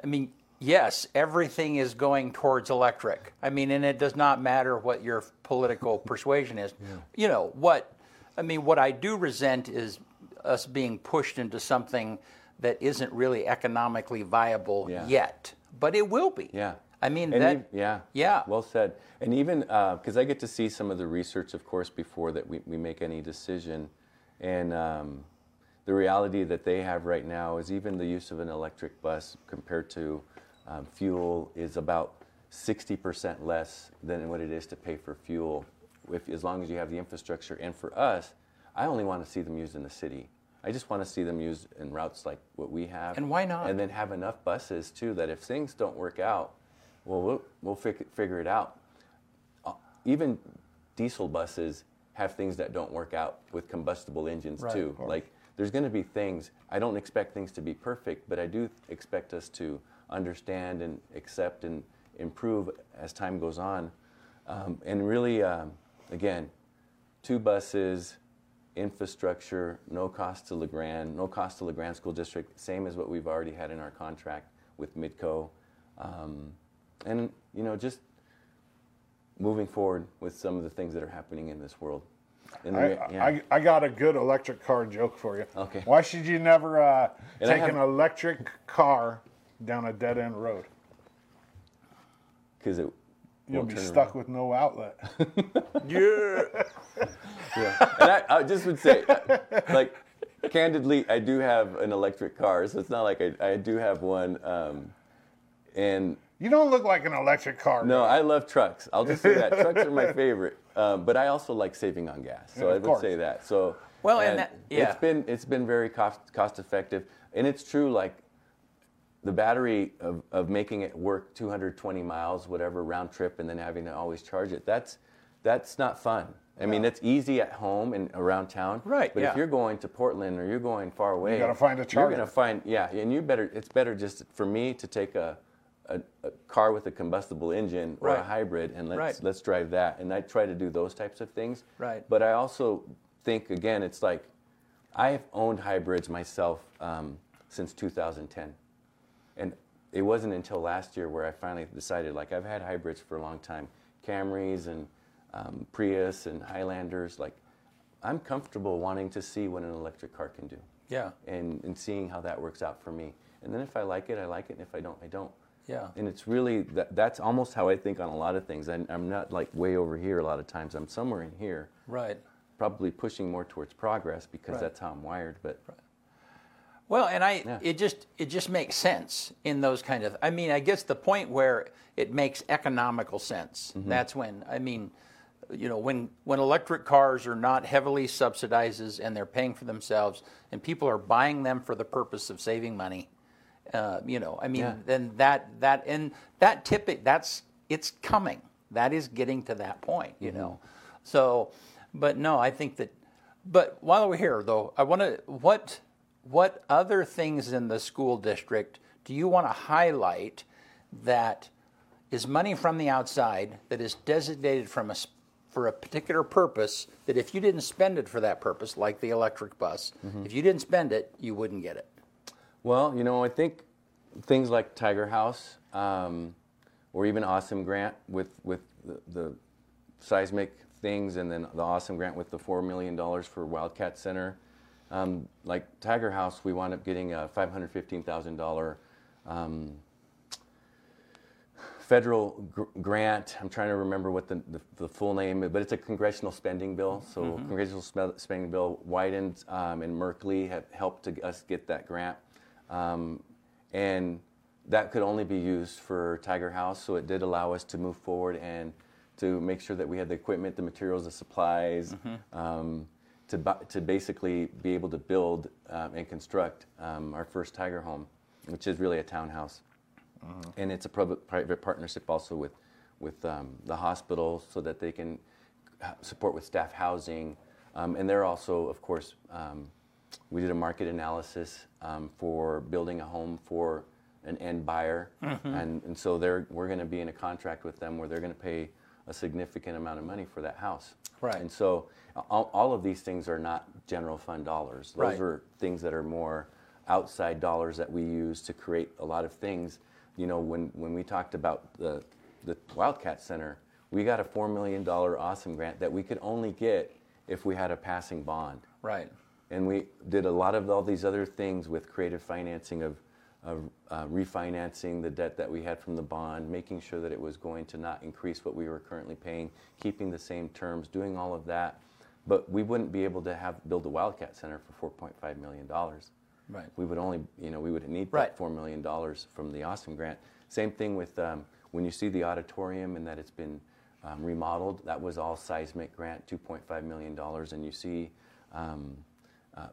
I mean, yes, everything is going towards electric. I mean, and it does not matter what your political persuasion is. Yeah. You know what? I mean, what I do resent is us being pushed into something that isn't really economically viable yeah. yet, but it will be. Yeah. I mean and that. Even, yeah. Yeah. Well said. And even because uh, I get to see some of the research, of course, before that we, we make any decision, and um, the reality that they have right now is even the use of an electric bus compared to um, fuel is about 60% less than what it is to pay for fuel, if, as long as you have the infrastructure. And for us, I only want to see them used in the city. I just want to see them used in routes like what we have. And why not? And then have enough buses too that if things don't work out, well, we'll, we'll fig- figure it out. Uh, even diesel buses have things that don't work out with combustible engines right, too. Like there's going to be things. I don't expect things to be perfect, but I do expect us to understand and accept and improve as time goes on. Um, and really, um, again, two buses infrastructure, no cost to La Grande, no cost to La Grande School District, same as what we've already had in our contract with Midco. Um, and, you know, just moving forward with some of the things that are happening in this world. I, yeah. I, I, got a good electric car joke for you. Okay. Why should you never uh, take have, an electric car down a dead end road? Because it You'll be stuck around. with no outlet. yeah. Yeah. And I, I, just would say, like, candidly, I do have an electric car, so it's not like I, I do have one. Um, and you don't look like an electric car. No, I love trucks. I'll just say that trucks are my favorite. Um, but I also like saving on gas, so yeah, I would course. say that. So well, and, and that, yeah. it's been it's been very cost cost effective, and it's true. Like the battery of, of making it work 220 miles, whatever round trip, and then having to always charge it, that's, that's not fun. I mean, it's easy at home and around town. Right. But yeah. if you're going to Portland or you're going far away, you got to find a charger. You're going to find, yeah, and you better. It's better just for me to take a, a, a car with a combustible engine or right. a hybrid and let's right. let's drive that. And I try to do those types of things. Right. But I also think again, it's like I've owned hybrids myself um, since 2010, and it wasn't until last year where I finally decided, like I've had hybrids for a long time, Camrys and um, Prius and Highlanders. Like I'm comfortable wanting to see what an electric car can do. Yeah. and, and seeing how that works out for me. And then if I like it, I like it, and if I don't, I don't. Yeah. And it's really that, that's almost how I think on a lot of things. I, I'm not like way over here a lot of times. I'm somewhere in here, Right. probably pushing more towards progress because Right. that's how I'm wired. But Well, and I Yeah. it just it just makes sense in those kind of. I mean, I guess the point where it makes economical sense. Mm-hmm. That's when I mean, you know, when when electric cars are not heavily subsidized and they're paying for themselves, and people are buying them for the purpose of saving money. Uh, you know, I mean, Yeah. then that that and that tip that's it's coming. That is getting to that point. You Mm-hmm. know, so, but no, I think that. But while we're here, though, I want to what what other things in the school district do you want to highlight that is money from the outside that is designated from a for a particular purpose that if you didn't spend it for that purpose like the electric bus if you didn't spend it you wouldn't get it Well, you know, I think things like Tiger House um, or even OSCIM Grant with, with the, the seismic things and then the OSCIM Grant with the $4 million for Wildcat Center. Um, like Tiger House, we wound up getting a $515,000 um, federal gr- grant. I'm trying to remember what the, the, the full name is, but it's a congressional spending bill. So congressional spe- spending bill, Wyden um, and Merkley have helped to, us get that grant, um, and that could only be used for Tiger House. So it did allow us to move forward and to make sure that we had the equipment, the materials, the supplies. Um, to, bu- to basically be able to build um, and construct um, our first tiger home, which is really a townhouse and it's a private, partnership also with with um, the hospital so that they can support with staff housing, um, and they're also, of course, um, we did a market analysis um, for building a home for an end buyer, and, and so they're we're going to be in a contract with them where they're going to pay a significant amount of money for that house. Right. And so all, all of these things are not general fund dollars. Those Right. are things that are more outside dollars that we use to create a lot of things. You know, when, when we talked about the, the Wildcat Center, we got a $4 million OSCIM grant that we could only get if we had a passing bond. right And we did a lot of all these other things with creative financing of, of uh, refinancing the debt that we had from the bond, making sure that it was going to not increase what we were currently paying, keeping the same terms, doing all of that. But we wouldn't be able to have build a Wildcat Center for 4.5 million dollars. Right We would only, you know, we would need Right. that four million dollars from the OSCIM Grant. Same thing with um, when you see the auditorium and that it's been um, remodeled. That was all seismic grant, two point five million dollars. And you see, um, uh,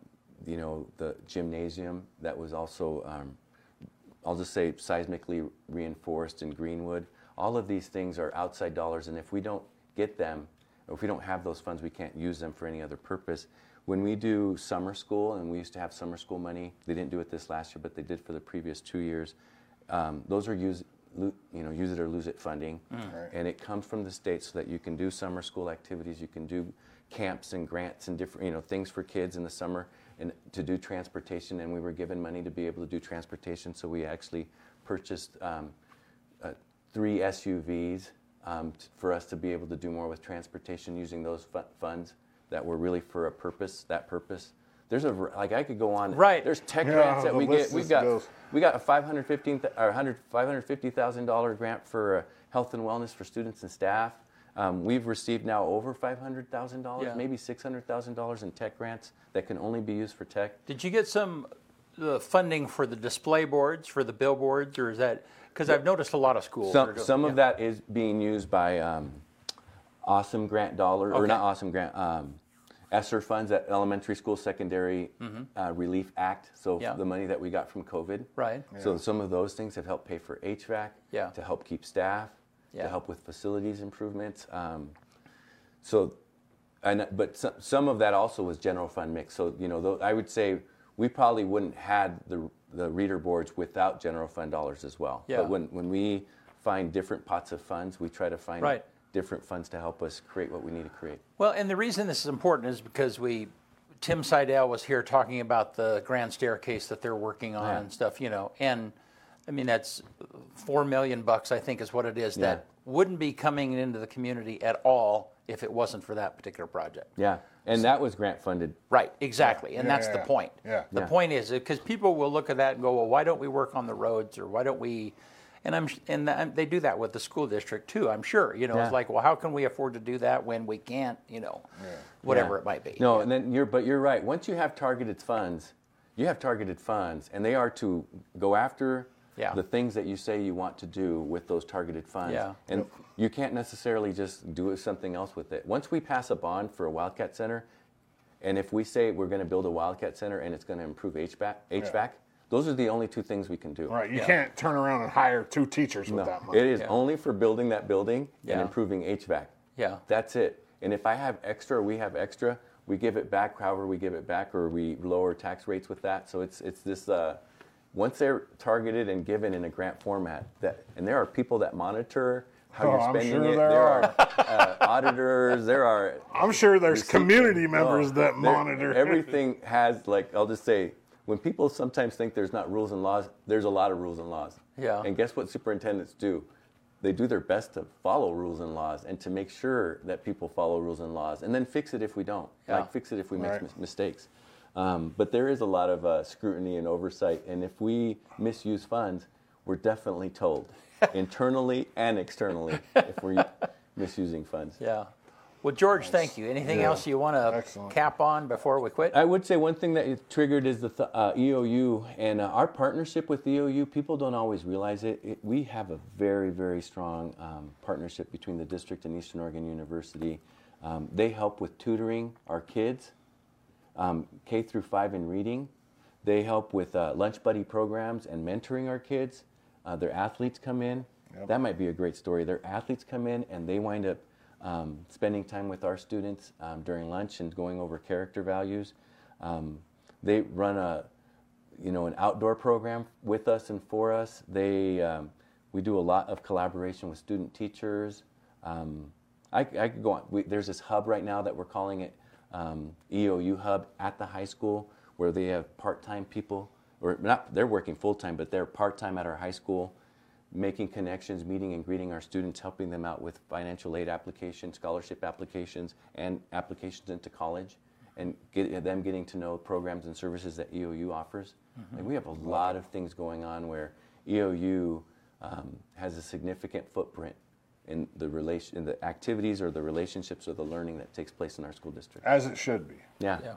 you know, the gymnasium that was also, um, I'll just say, seismically reinforced in Greenwood. All of these things are outside dollars, and if we don't get them, or if we don't have those funds, we can't use them for any other purpose. When we do summer school, and we used to have summer school money, they didn't do it this last year, but they did for the previous two years. Um, those are use, lo- you know, use it or lose it funding, and it comes from the state so that you can do summer school activities, you can do camps and grants and different, you know, things for kids in the summer, and to do transportation. And we were given money to be able to do transportation, so we actually purchased um, uh, three SUVs um, t- for us to be able to do more with transportation using those fu- funds that were really for a purpose, that purpose. There's a like I could go on. Right. There's tech Yeah, grants that we get. We just got goes. we got a 515 th- or 100 550,000 dollar grant for uh, health and wellness for students and staff. Um, we've received now over $500,000, Yeah. maybe $600,000 in tech grants that can only be used for tech. Did you get some uh, funding for the display boards, for the billboards, or is that because I've noticed a lot of schools. are Some, doing- some yeah. of that is being used by um, OSCIM Grant Dollar, or not OSCIM Grant, um, ESSER funds, at Elementary School Secondary uh, Relief Act. So Mm-hmm. Yeah. the money that we got from COVID. Right. So some of those things have helped pay for HVAC, Yeah. to help keep staff, Yeah. to help with facilities improvements. Um, so, and but some, some of that also was general fund mix. So you know, I would say we probably wouldn't had the the reader boards without general fund dollars as well. Yeah. But when when we find different pots of funds, we try to find Right. Different funds to help us create what we need to create. Well, and the reason this is important is because we, Tim Seidel was here talking about the grand staircase that they're working on Yeah. and stuff, you know, and I mean that's four million bucks, I think, is what it is that wouldn't be coming into the community at all if it wasn't for that particular project. Yeah. And that was grant funded. Right, exactly, and Yeah, that's yeah, the yeah. point. Yeah. The Yeah. point is because people will look at that and go, "Well, why don't we work on the roads, or why don't we?" And I'm and that, they do that with the school district too. I'm sure. You know, Yeah. it's like, well, how can we afford to do that when we can't? You know, whatever Yeah. it might be. No, and then you're, but you're right. Once you have targeted funds, you have targeted funds, and they are to go after Yeah. the things that you say you want to do with those targeted funds. Yeah. And you can't necessarily just do something else with it. Once we pass a bond for a Wildcat Center, and if we say we're going to build a Wildcat Center and it's going to improve HVAC, HVAC, those are the only two things we can do. Right. You Yeah. can't turn around and hire two teachers with No, that money. it is Yeah. only for building that building Yeah. and improving HVAC. Yeah. That's it. And if I have extra, we have extra, we give it back however we give it back, or we lower tax rates with that. So it's it's this. Uh, once they're targeted and given in a grant format, that and there are people that monitor how Oh, you're I'm spending sure it. there are uh, auditors. There are I'm sure there's community members Oh, that monitor Everything has like I'll just say when people sometimes think there's not rules and laws, there's a lot of rules and laws. Yeah. And guess what superintendents do? They do their best to follow rules and laws and to make sure that people follow rules and laws, and then fix it if we don't. Yeah. Like fix it if we make Right. mis- mistakes. Um, but there is a lot of uh, scrutiny and oversight, and if we misuse funds, we're definitely told, internally and externally, if we're misusing funds. Yeah. Well, George, thank you. Anything Yeah. else you want to Excellent. cap on before we quit? I would say one thing that triggered is the th- uh, EOU and uh, our partnership with EOU. People don't always realize it. it we have a very, very strong um, partnership between the district and Eastern Oregon University. Um, they help with tutoring our kids, um, K through five in reading. They help with uh, lunch buddy programs and mentoring our kids. Uh, their athletes come in. That might be a great story. Their athletes come in and they wind up um, spending time with our students um, during lunch and going over character values. Um, they run a, you know, an outdoor program with us and for us. They, um, we do a lot of collaboration with student teachers. Um, I, I could go on. We, there's this hub right now that we're calling it um, EOU Hub at the high school, where they have part-time people, or not, they're working full-time, but they're part-time at our high school, making connections, meeting and greeting our students, helping them out with financial aid applications, scholarship applications, and applications into college, and get, them getting to know programs and services that EOU offers. Like we have a lot of things going on where EOU um, has a significant footprint in the relation, in the activities or the relationships or the learning that takes place in our school district. as it should be. Yeah. Yeah.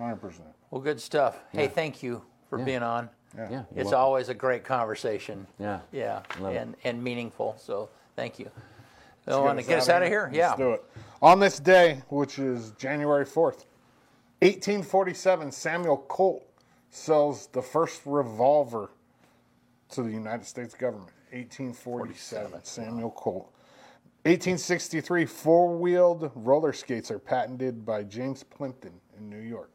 100%. Well, good stuff. Hey, thank you for Yeah. being on. Yeah. Yeah. It's Well, always a great conversation. Yeah. Yeah, Love it. and, and meaningful. So thank you. Let's want to get us out of here? Yeah. Let's do it. On this day, which is January 4th, 1847, Samuel Colt sells the first revolver to the United States government. 1847, Samuel Colt. 1863, four wheeled roller skates are patented by James Plimpton in New York.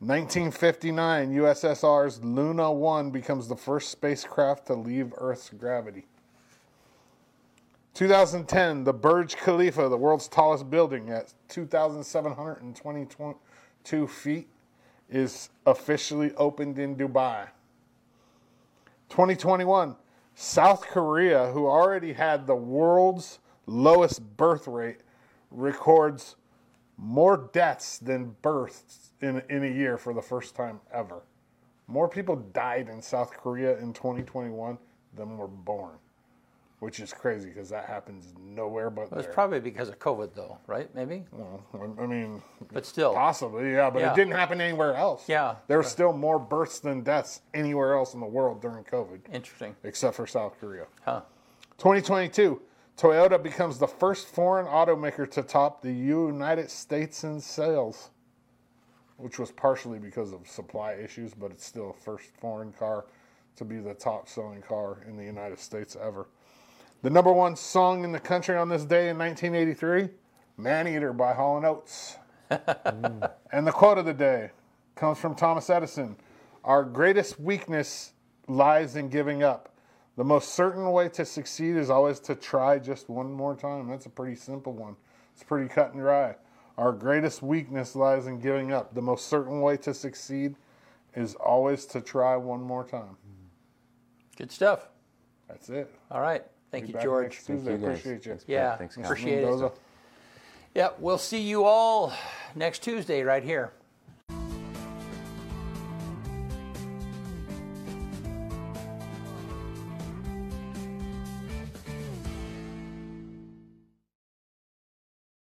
1959, USSR's Luna 1 becomes the first spacecraft to leave Earth's gravity. 2010, the Burj Khalifa, the world's tallest building at 2,722 feet, is officially opened in Dubai. 2021, South Korea, who already had the world's lowest birth rate, records more deaths than births in, in a year for the first time ever. More people died in South Korea in 2021 than were born, which is crazy because that happens nowhere but It was there. probably because of COVID, though, right? Maybe, Well, I mean, but still. possibly, yeah, but Yeah. it didn't happen anywhere else. Yeah. There were still more births than deaths anywhere else in the world during COVID, Interesting. except for South Korea. Huh. 2022, Toyota becomes the first foreign automaker to top the United States in sales, which was partially because of supply issues, but it's still the first foreign car to be the top selling car in the United States ever. The number one song in the country on this day in 1983, Man Eater by Hall & Oates. And the quote of the day comes from Thomas Edison Our greatest weakness lies in giving up. The most certain way to succeed is always to try just one more time. That's a pretty simple one. It's pretty cut and dry. Our greatest weakness lies in giving up. The most certain way to succeed is always to try one more time. Good stuff. That's it. All right. Thank Be you, George. next Tuesday. you, guys. Appreciate you. Thanks, Yeah, Thanks, Kyle. appreciate it. Mendoza. Yeah, we'll see you all next Tuesday right here.